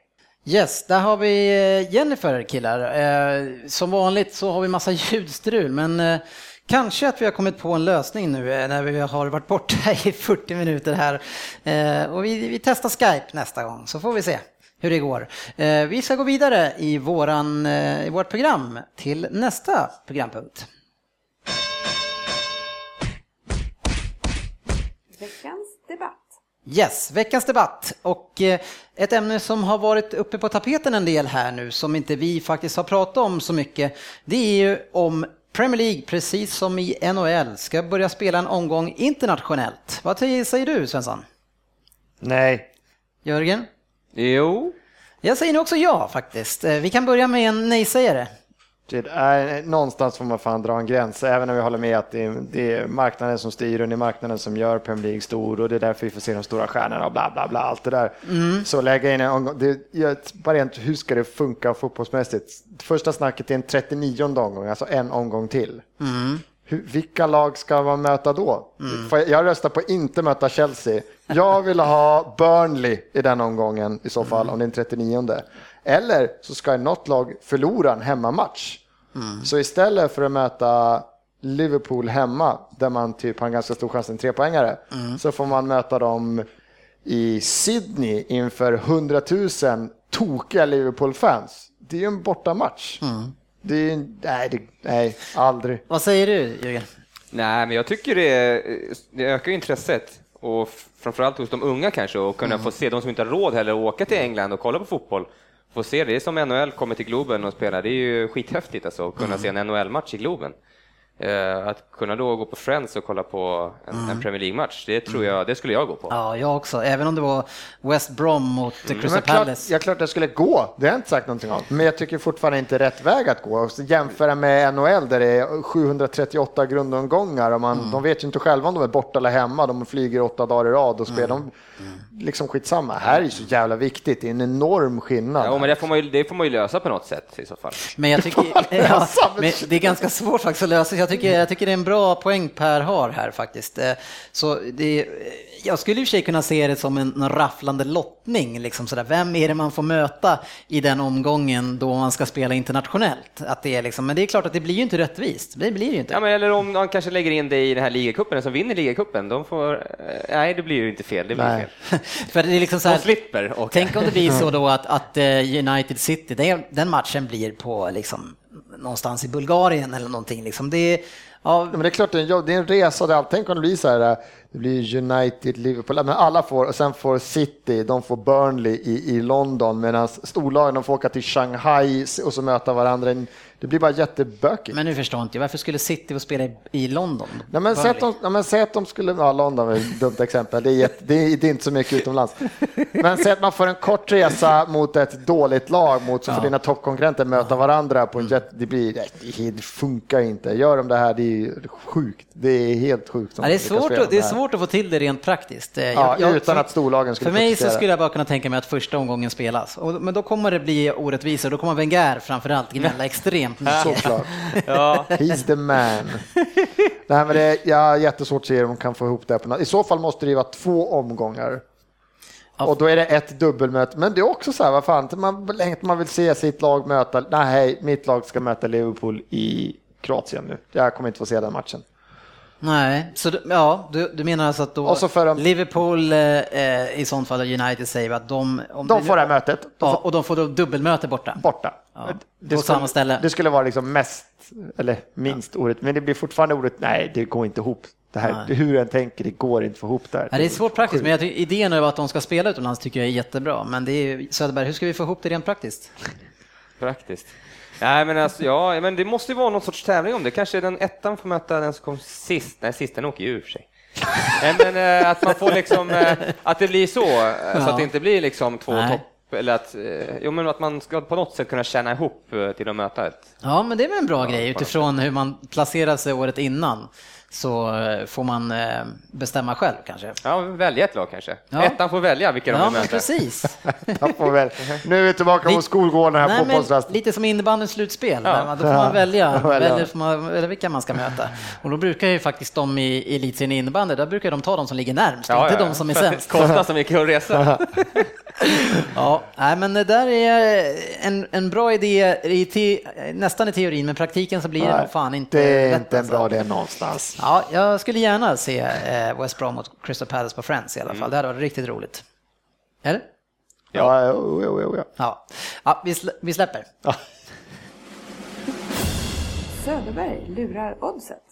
Yes, där har vi eh, Jennifer killar. Eh, som vanligt så har vi massa *laughs* ljudstrul men eh, kanske att vi har kommit på en lösning nu eh, när vi har varit borta *laughs* i 40 minuter här. Och vi, vi testar Skype nästa gång så får vi se hur det går. Eh, vi ska gå vidare i, våran, eh, i vårt program till nästa programpunkt. Veckans debatt. Yes, veckans debatt och eh, ett ämne som har varit uppe på tapeten en del här nu som inte vi faktiskt har pratat om så mycket. Det är ju om Premier League, precis som i NHL, ska börja spela en omgång internationellt. Vad säger du Svensson? Nej. Jörgen? Jo, Jag säger nog också ja faktiskt. Eh, Vi kan börja med en nej-sägare. Det är, någonstans får man fan dra en gräns, även om vi håller med att det är, det är marknaden som styr och det är marknaden som gör Premier League stor och det är därför vi får se de stora stjärnorna och bla bla bla, allt det där. Så lägga in en omgång, det, jag, bara rent, hur ska det funka fotbollsmässigt? Första snacket är en 39 omgång, alltså en omgång till. Hur, vilka lag ska man möta då? Får Jag, röstar på inte möta Chelsea. Jag vill ha Burnley i den omgången i så fall, om det är en 39. Eller så ska något lag förlora en hemmamatch. Så istället för att möta Liverpool hemma, där man typ har en ganska stor chans en trepoängare, så får man möta dem i Sydney inför 100 000 tokiga Liverpool-fans. Det är ju en bortamatch. Det nej, det, nej, aldrig. Vad säger du Jörgen? nej, men jag tycker det, det ökar intresset och framförallt hos de unga kanske och kunna få se de som inte har råd heller att åka till England och kolla på fotboll. Få se det är som NHL kommer till Globen och spelar. Det är ju skithäftigt alltså att kunna se en NHL-match i Globen. Eh, att kunna då gå på Friends och kolla på en, en Premier League-match, det tror jag, det skulle jag gå på. Ja, jag också. Även om det var West Brom mot Crystal Men klart, Palace. ja, klart jag skulle gå, det har jag inte sagt någonting om. Men jag tycker fortfarande inte rätt väg att gå. Jämföra med NHL där det är 738 grundomgångar och man, de vet ju inte själva om de är borta eller hemma. De flyger åtta dagar i rad och spelar. De, liksom skitsamma. Här är ju så jävla viktigt, det är en enorm skillnad. Ja, men det får, man ju, det får man ju lösa på något sätt i så fall. Men jag tycker, *laughs* *laughs* ja, men det är ganska svårt faktiskt att lösa. Jag tycker, jag tycker det är en bra poäng Per har här faktiskt. Eh, Så det, jag skulle i och för sig kunna se det som en, rafflande lottning. Liksom sådär. Vem är det man får möta i den omgången då man ska spela internationellt? Att det är liksom, men det är klart att det blir ju inte rättvist. Det blir ju inte. Ja, men eller om man kanske lägger in det i den här ligacupen, den som vinner ligacupen, de får... eh, Nej, det blir ju inte fel. Det blir Nej. fel. *laughs* För det är liksom så De här, slipper åka. Tänk om det blir så *laughs* då att, att eh, United City, det, den matchen blir på liksom, någonstans i Bulgarien eller någonting. Liksom. Det, Ja, Men det är klart, det är en, resa. Allt. Tänk om det blir så här, det blir United, Liverpool, men alla får, och sen får City, de får Burnley i, i London, medan storlagen de får åka till Shanghai och så möta varandra. Det blir bara jättebökigt. men nu förstår inte jag, varför skulle City få spela i, i London? Nej, men säg, att de, ja, men säg att de skulle, ja London är ett dumt exempel, det är, jätte, det, är, det är inte så mycket utomlands. Men säg att man får en kort resa mot ett dåligt lag, mot så får dina toppkonkurrenter möta varandra på en jet, det blir, det, funkar inte. Gör de det här, det är sjukt. Det är helt sjukt. Ja, det, är svårt, det är. Svårt att få till det rent praktiskt. Eh, Ja, jag- utan för- att storlagen skulle För mig så skulle jag bara kunna tänka mig att första omgången spelas. Och, men då kommer det bli orättvisor. Då kommer Wenger framförallt gnälla extremt mycket. Såklart. *laughs* Ja, He's the man. Nej, men det är ja, jättesvårt att se om de kan få ihop det. På något. I så fall måste det ju vara två omgångar. Och då är det ett dubbelmöte. Men det är också så här, vad fan, man, man vill se sitt lag möta, nej, mitt lag ska möta Liverpool i Kroatien nu. Jag kommer inte få se den matchen. Nej, så du, ja, du, du menar alltså att då Och så för en- Liverpool, eh, eh, i sånt fall United, säger att de... Om De får det här mötet. De Ja, får och de får då dubbelmöte borta. borta. Ja, Det på skulle- samma ställe. Det skulle vara liksom mest, eller minst ordet, men det blir fortfarande ordet, nej, det går inte ihop. Det här, Nej. hur jag tänker, det går inte att få ihop det här. Ja, det är svårt praktiskt, men jag tycker, idén över att de ska spela utomlands tycker jag är jättebra. Men det är ju, Söderberg, hur ska vi få ihop det rent praktiskt? praktiskt. Nej, men alltså, ja, men det måste ju vara någon sorts tävling om det. Kanske den ettan får möta den som kom sist. Nej, sist den åker ju ur för sig. Nej, men eh, att man får liksom, eh, att det blir så, eh, så Ja. att det inte blir liksom två Nej. topp, eller att, jo men att man ska på något sätt kunna tjäna ihop till att möta ett. Ja, men det är väl en bra grej på något utifrån hur man placerar sig året innan. Så eh, får man eh, bestämma själv kanske. Ja, välja ett lag kanske. Ja. Ettan får välja vilka de Ja, vill möta. precis. *laughs* Får väl. Nu är vi tillbaka på skolgården här, Nej, men lite som innebandyns slutspel. Ja. Då får man välja, Ja, välja. man, eller vilka man ska möta. Och då brukar ju faktiskt de i elitserien i innebandy, där brukar de ta de som ligger närmst, inte de som är sämst. Det kostar så mycket att resa. *laughs* Ja, nej, men det där är en, en bra idé, i te, nästan i teorin, men praktiken så blir det nog fan inte det är inte en alltså. bra idé någonstans. Ja, jag skulle gärna se eh, West Brom mot Crystal Palace på Friends i alla fall. Det hade varit riktigt roligt. Eller? Ja, jo, jo, ja. Ja, ja vi, slä, vi släpper. Söderberg lurar oddset.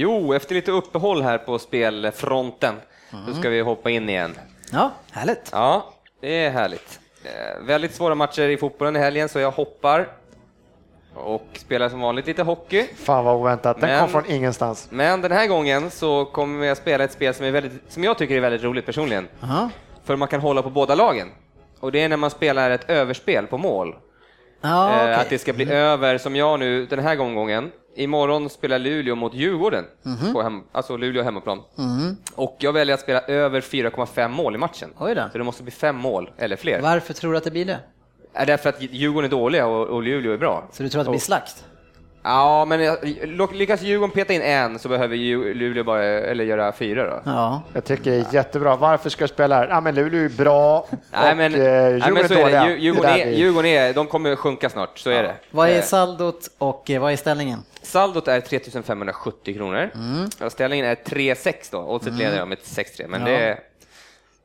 Jo, efter lite uppehåll här på spelfronten så ska vi hoppa in igen. Ja, härligt. Ja, det är härligt. Eh, väldigt svåra matcher i fotbollen i helgen, så jag hoppar och spelar som vanligt lite hockey. Fan vad oväntat. Den Men- kom från ingenstans. Men den här gången så kommer jag spela ett spel som, är väldigt, som jag tycker är väldigt roligt personligen. Aha. För man kan hålla på båda lagen. Och det är när man spelar ett överspel på mål. Ja, Eh. Mm. Att det ska bli över, som jag nu den här gången. Imorgon spelar Luleå mot Djurgården, Mhm. på hem, alltså Luleå hemmaplan. Och jag väljer att spela över 4,5 mål i matchen. Oj då. Så det måste bli fem mål eller fler. Varför tror du att det blir det? Är därför att Djurgården är dåliga och, och Luleå är bra. Så du tror att det blir slakt? Ja, men jag- lyckas Djurgården peta in en så behöver Luleå bara, eller göra fyra då. Ja. Jag tycker det är jättebra. Varför ska jag spela här? Ja, men Luleå är bra Nej och men, eh, nej, Djurgården men är så är dåliga. det. Djurgården, Det är, Djurgården är, de kommer sjunka snart, så är det. Vad är Eh, saldot och eh, vad är ställningen? Saldot är 3570 kronor. Mm. Ja, Ställningen är 3-6 då, oddset leder jag med 6-3. Men Ja. det är...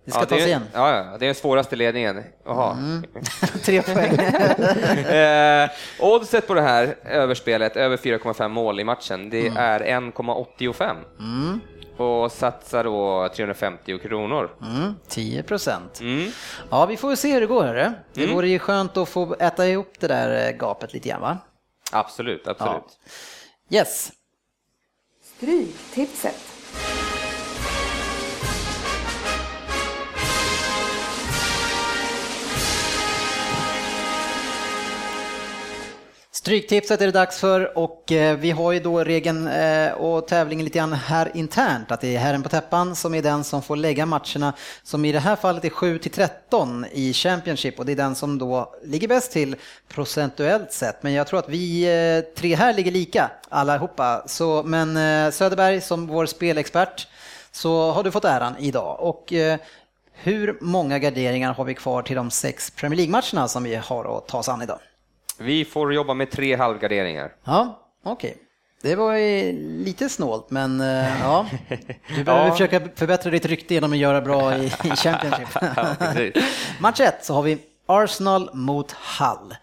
Det ska ja, tas det är, igen. Ja, ja, det är den svåraste ledningen. Jaha. *laughs* Tre poäng. *laughs* eh, oddset på det här överspelet, över 4,5 mål i matchen, det Mm. är 1,85. Och satsar då 350 kronor. Mm, 10 procent. Mm. Ja, vi får se hur det går. Hörru. Det vore ju skönt att få äta ihop det där eh, gapet lite grann, va? Absolut, absolut. Yes. Stryktipset. Stryktipset är det dags för och eh, vi har ju då regeln eh, och tävlingen lite grann här internt att det är herren på täppan som är den som får lägga matcherna som i det här fallet är 7 till 13 i Championship och det är den som då ligger bäst till procentuellt sett. Men jag tror att vi eh, tre här ligger lika allihopa. Så, men Söderberg som vår spelexpert så har du fått äran idag. Och hur många garderingar har vi kvar till de sex Premier League-matcherna som vi har att ta oss an idag? Vi får jobba med tre halvgarderingar. Ja, okej. Det var ju lite snålt, men eh, ja. *laughs* Du behöver Ja. försöka förbättra ditt rykte genom att göra bra i, i *laughs* Championship. precis. Match 1 så har vi Arsenal mot Hull.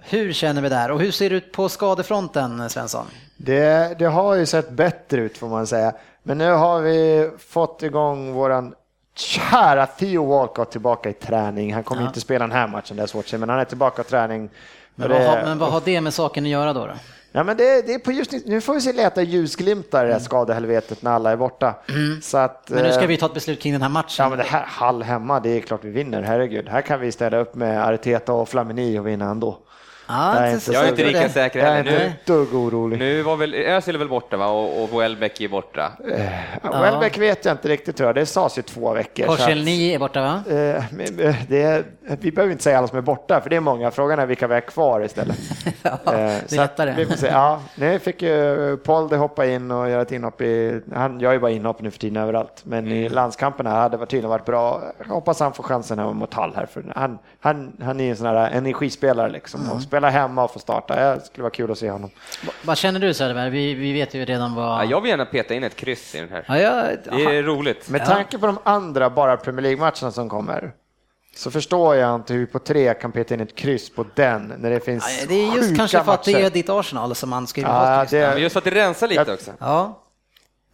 Hur känner vi där och hur ser det ut på skadefronten, Svensson? Det, det har ju sett bättre ut får man säga. Men nu har vi fått igång våran kära Theo Walcott tillbaka i träning. Han kommer Ja. inte spela den här matchen, det är svårt att säga, men han är tillbaka i träning. Men, vad, det- har, men vad har det med saken att göra då? då? Ja, men det, det är på just nu, får vi se leta ljusglimtar i det här skadehelvetet när alla är borta. Så att, Mm. Men nu ska eh, vi ta ett beslut kring den här matchen. Ja men det här, Hall hemma, det är klart vi vinner, herregud. Här kan vi ställa upp med Arteta och Flamini och vinna ändå. Ja, Jag är inte- Jag är inte lika säker Jag är heller. inte ett dugg orolig. nu var väl Özil är väl borta va? Och, och Welbeck är borta. Ja. Welbeck vet jag inte riktigt jag, det sades ju två veckor. Korselny är borta va? Eh, eh, det vi behöver inte säga alla som är borta, för det är många. Frågan är vilka vi har kvar istället. *laughs* Ja, Eh, det är att lättare. vi får se. Ja, nu fick ju Polde hoppa in och göra ett inhopp i... Han gör ju bara inhopp nu för tiden överallt, men i landskamperna hade det tydligen varit bra. Jag hoppas han får chansen här mot Hall här, för han, han, han är en sån här energispelare liksom. Och spela hemma och få starta, det skulle vara kul att se honom. Vad känner du Söderberg? Vi, vi vet ju redan vad... Ja, jag vill gärna peta in ett kryss i den här. Ja, jag... Det är roligt. Med tanke på de andra bara Premier League-matcherna som kommer, så förstår jag inte hur vi på tre kan peta in ett kryss på den när det finns Ja, Det är just kanske för att det är ditt Arsenal som man skriver Ja, ja, det, just för att det rensar lite Jag- också. Ja.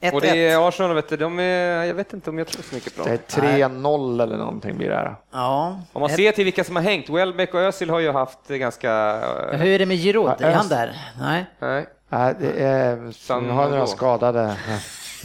1-1. Och det är Arsenal, vet du, de är, jag vet inte om jag tror så mycket på dem. Det är 3-0 eller någonting blir det här. Ja. Om man ser till vilka som har hängt, Welbeck och Özil har ju haft ganska... eh, Hur är det med Giroud? Ja, Är han där? Nej. Nej. Nej, det är... Nu har några skadade.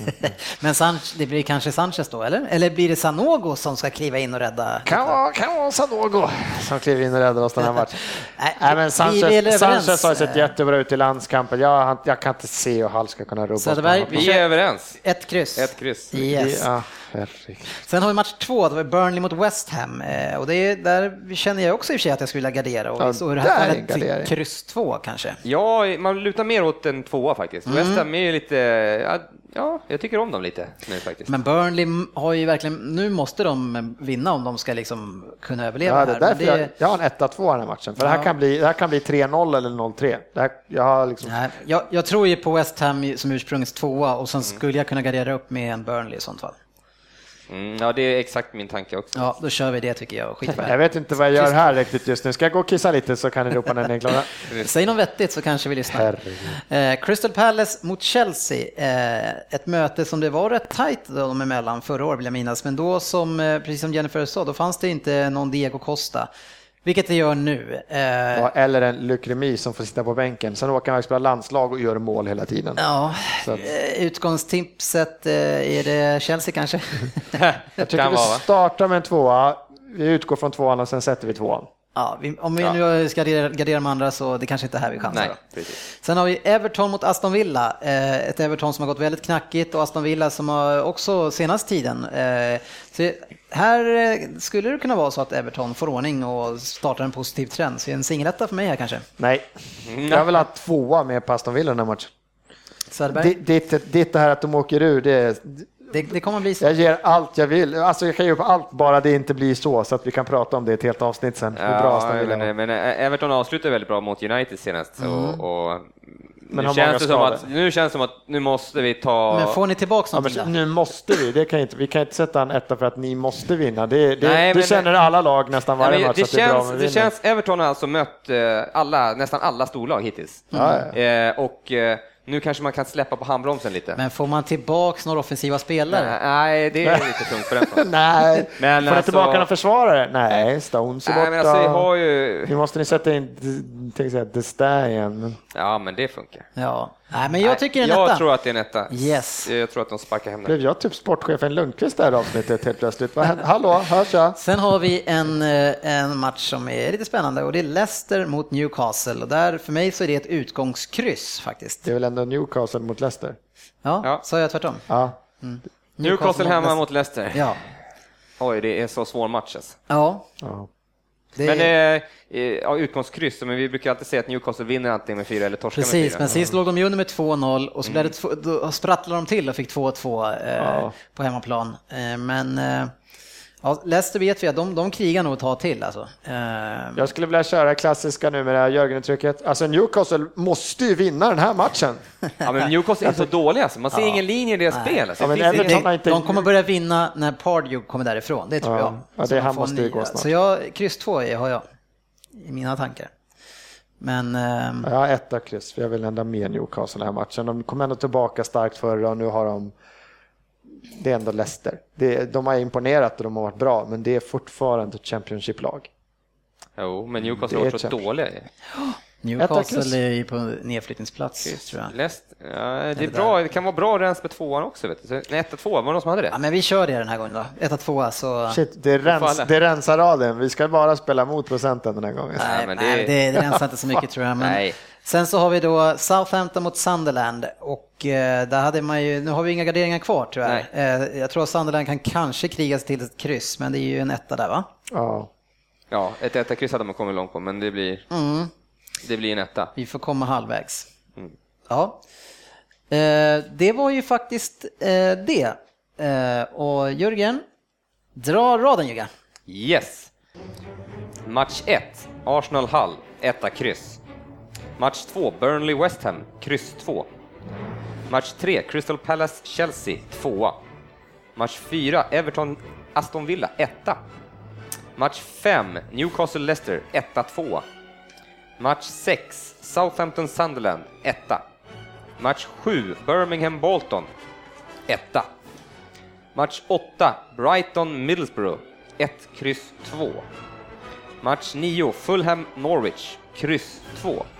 *laughs* Men San... det blir kanske Sanchez då, eller? Eller blir det Sanogo som ska kliva in och rädda? Kan vara, kan vara Sanogo som kliver in och räddar oss den här matchen. *laughs* Nej, Nej, men vi- Sanchez, är. Sanchez har sett jättebra ut i landskampen. Jag, jag kan inte se hur Hall ska kunna rubba Söderberg, Vi är överens. Ett kryss. Ett kryss. Yes. Ja, herregud. Sen har vi match två, det var Burnley mot West Ham. Eh, Och det är, där känner jag också i och för sig att jag skulle vilja gardera. Och Ja, så i det är här till gardering. kryss två kanske. Ja, man lutar mer åt en tvåa faktiskt. Mm. West Ham är ju lite... Ja, ja, jag tycker om dem lite nu faktiskt. Men Burnley har ju verkligen, nu måste de vinna om de ska liksom kunna överleva Ja, det är här. Därför jag, jag har en 1-2 i den här matchen. För det, här Ja. kan bli, det här kan bli 3-0 eller 0-3. Det här, jag har liksom... Nej, jag, jag tror ju på West Ham som ursprungets tvåa och sen Mm. skulle jag kunna gardera upp med en Burnley i sånt fall. Mm, ja, det är exakt min tanke också. Ja, då kör vi det tycker jag. Skit Jag vet inte vad jag gör här riktigt just nu. Ska jag gå och kissa lite så kan ni ropa när ni är klara. *laughs* Säg något vettigt så kanske vi lyssnar. Eh, Crystal Palace mot Chelsea. Eh, ett möte som det var rätt tajt dem emellan förra året vill jag minnas. Men då som, eh, precis som Jennifer sa, då fanns det inte någon Diego Costa. Vilket det gör nu. Eh, Ja, eller en Luc Remy som får sitta på bänken. Sen åker han och spelar landslag och gör mål hela tiden. Ja, Så att- eh, utgångstipset, eh, är det Chelsea kanske? *laughs* Jag tycker Kan vi startar med en tvåa. Vi utgår från tvåan och sen sätter vi tvåan. ja, vi, om vi nu ska gardera, gardera de andra så det kanske inte är här vi chansar. Nej. Sen har vi Everton mot Aston Villa. Eh, ett Everton som har gått väldigt knackigt och Aston Villa som har också senaste tiden. Eh, så här eh, skulle det kunna vara så att Everton får ordning och startar en positiv trend. Så en singeletta för mig här kanske. Nej, jag vill ha tvåa med på Aston Villa den här matchen. Söderberg, Ditt, ditt, ditt det här att de åker ur, det, det, det kommer bli så. jag ger allt jag vill. Alltså jag kan ge upp allt bara det inte blir så, så att vi kan prata om det i ett helt avsnitt sen. Hur bra Ja, Aston Villa men, men Everton avslutade väldigt bra mot United senast. Och, och Men nu, känns det som att, nu känns det som att nu måste vi ta... Men får ni tillbaka Ja, någonting då? nu måste vi, det kan inte, vi kan inte sätta en etta för att ni måste vinna. Det, det, Nej, det känner alla lag nästan Ja, varje men match det, att det är bra känns, det vi vinner. känns, Everton har alltså mött eh, alla, nästan alla storlag hittills. Ja, ja. Eh, och eh, nu kanske man kan släppa på handbromsen lite. Men får man tillbaka några offensiva spelare? Nej, det är lite tungt på den fronten. *laughs* Nej, Men får ni alltså- tillbaka några försvarare? Nej, Stones är Nej, borta. men alltså, vi har ju... Nu måste ni sätta in, säga, The Stallion. men- Ja, men det funkar. Ja. Nej, men jag tycker en jag etta. tror att det är en etta. Yes. Jag tror att de sparkar hem den. Blev jag typ sportchefen Lundqvist det här avsnittet helt plötsligt? Hallå, hörs jag? Sen har vi en, eh, en match som är lite spännande och det är Leicester mot Newcastle och där för mig så är det ett utgångskryss faktiskt. Det är väl ändå Newcastle mot Leicester? Ja, Ja. sa jag tvärtom? Ja. Newcastle hemma Leicester. mot Leicester. Ja. Oj, det är så svår match alltså. Ja. ja. Men är... eh, eh, ja, utgångskryss, men vi brukar alltid säga att Newcastle vinner antingen med fyra eller torskar med Precis, fyra. men sist låg de ju under med 2-0 och så blev det då sprattlade de till och fick 2-2 eh, Ja. på hemmaplan. Eh, men eh, Ja, Leicester vet vi att de, de krigar nog ett tag till alltså. Eh, Jag skulle vilja köra klassiska nu med det här Jörgen-uttrycket. Alltså Newcastle måste ju vinna den här matchen. *laughs* Ja, men Newcastle är så dåliga, alltså. man ser ingen linje i deras spel. Alltså. Ja, men Det har inte... de kommer börja vinna när Pardew kommer därifrån, det tror Ja. jag. Ja, det Så måste ju gå snart. Så jag, kryss 2 har jag i mina tankar. Men ehm, Jag har etta kryss, för jag vill ändå med Newcastle den här matchen. De kom ändå tillbaka starkt förra och nu har de... Det är ändå Leicester. Det, de har imponerat och de har varit bra, men det är fortfarande ett Championship-lag. Jo, men Newcastle Det har är varit så dåliga. Newcastle är ju på nedflyttningsplats, tror jag. Läst, ja, det är bra, det kan vara bra rens med tvåan också. Vet du. Så- Nej, etta, tvåa, var det någon som hade det? Ja, men vi kör det den här gången då. 1 2 så... Shit, det, rens, det rensar raden. Vi ska bara spela mot procenten den här gången. Nej, men nej, det- det, det rensar inte så mycket tror jag. Men Nej. Sen så har vi då Southampton mot Sunderland och eh, där hade man ju, nu har vi inga garderingar kvar tyvärr. Eh, jag tror att Sunderland kan kanske kriga sig till ett kryss, men det är ju en etta där va? Ja. Ja, ett etta kryss hade man kommit långt på, men det blir, det blir en etta. Vi får komma halvvägs. Mm. Ja. Eh, det var ju faktiskt det. Och Jörgen, dra raden Jörgen. Yes! Match 1, Arsenal-Hull, etta kryss. Match 2, Burnley-West Ham, kryss 2. Match 3, Crystal Palace-Chelsea, 2. Match 4, Everton-Aston Villa, 1. Match 5, Newcastle-Leicester, etta, tvåa. Match 6, Southampton-Sunderland, 1. Match 7, Birmingham-Bolton, 1. Match 8, Brighton-Middlesbrough, 1, kryss 2. Match 9, Fulham-Norwich, kryss 2.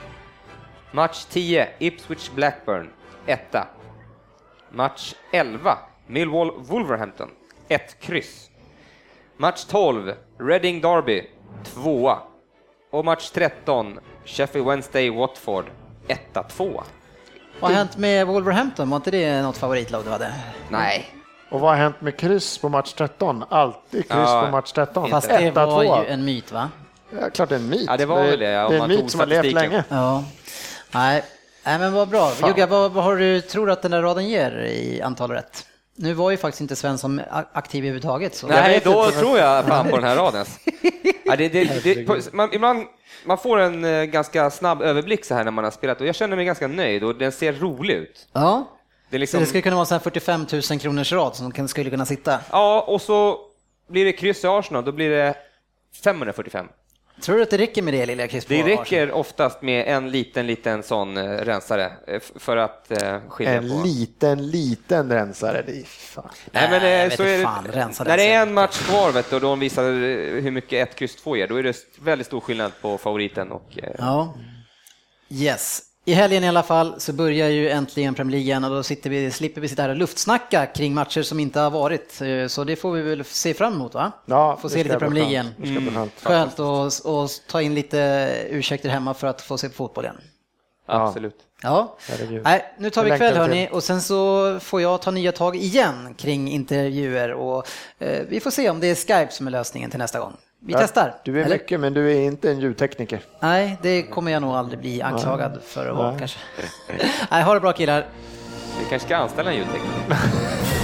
Match 10, Ipswich-Blackburn, 1. Match 11, Millwall-Wolverhampton, 1, kryss. Match 12, Reading-Derby, 2. Och match 13, Sheffield Wednesday-Watford, 1, 2. Vad har hänt med Wolverhampton? Var inte det något favoritlag du hade? Nej, Och vad har hänt med kryss på match 13? Alltid kryss Ja, på match 13. Fast det var ju en myt va? Ja, klart det är en myt. Ja, det var väl det, det är man en myt som har levt länge. Ja. Nej, Nej men vad bra. Jugga, vad, vad har du tror att den där raden ger i antal rätt? Nu var ju faktiskt inte Svensson aktiv överhuvudtaget. Så. Nej, då inte, tror jag fan på den här raden. *laughs* Ja, det, det, det, man, ibland, man får en eh, ganska snabb överblick så här när man har spelat och jag känner mig ganska nöjd och den ser rolig ut. Ja, Det liksom, det skulle kunna vara en sån här 45 000 kronors rad som skulle kunna sitta. Ja, och så blir det kryss i Arsenal, då blir det 545. Tror du att det räcker med det lilla på Det räcker oftast med en liten, liten sån eh, rensare eh, för att eh, skilja En på. liten, liten rensare. Det är fan. Nej, men Nej, så är det, fan, den när det är en match kvar vet du, och de visar hur mycket ett kryss 2 ger, då är det väldigt stor skillnad på favoriten och Ja. Yes. I helgen i alla fall så börjar ju äntligen Premier League igen och då sitter vi, slipper vi sitta här och luftsnacka kring matcher som inte har varit. Eh, Så det får vi väl se fram emot va? Ja, Få se lite Premier League skönt. igen. Bli skönt. Att och ta in lite ursäkter hemma för att få se på fotboll igen. absolut. Ja, Herregud. Nej, nu tar vi kväll hörni och sen så får jag ta nya tag igen kring intervjuer och eh, vi får se om det är Skype som är lösningen till nästa gång. Vi Ja, testar. Du är eller? mycket, men du är inte en ljudtekniker. Nej, det kommer jag nog aldrig bli anklagad för att vara Nej. kanske. *laughs* Nej, ha det bra killar. Vi kanske ska anställa en ljudtekniker. *laughs*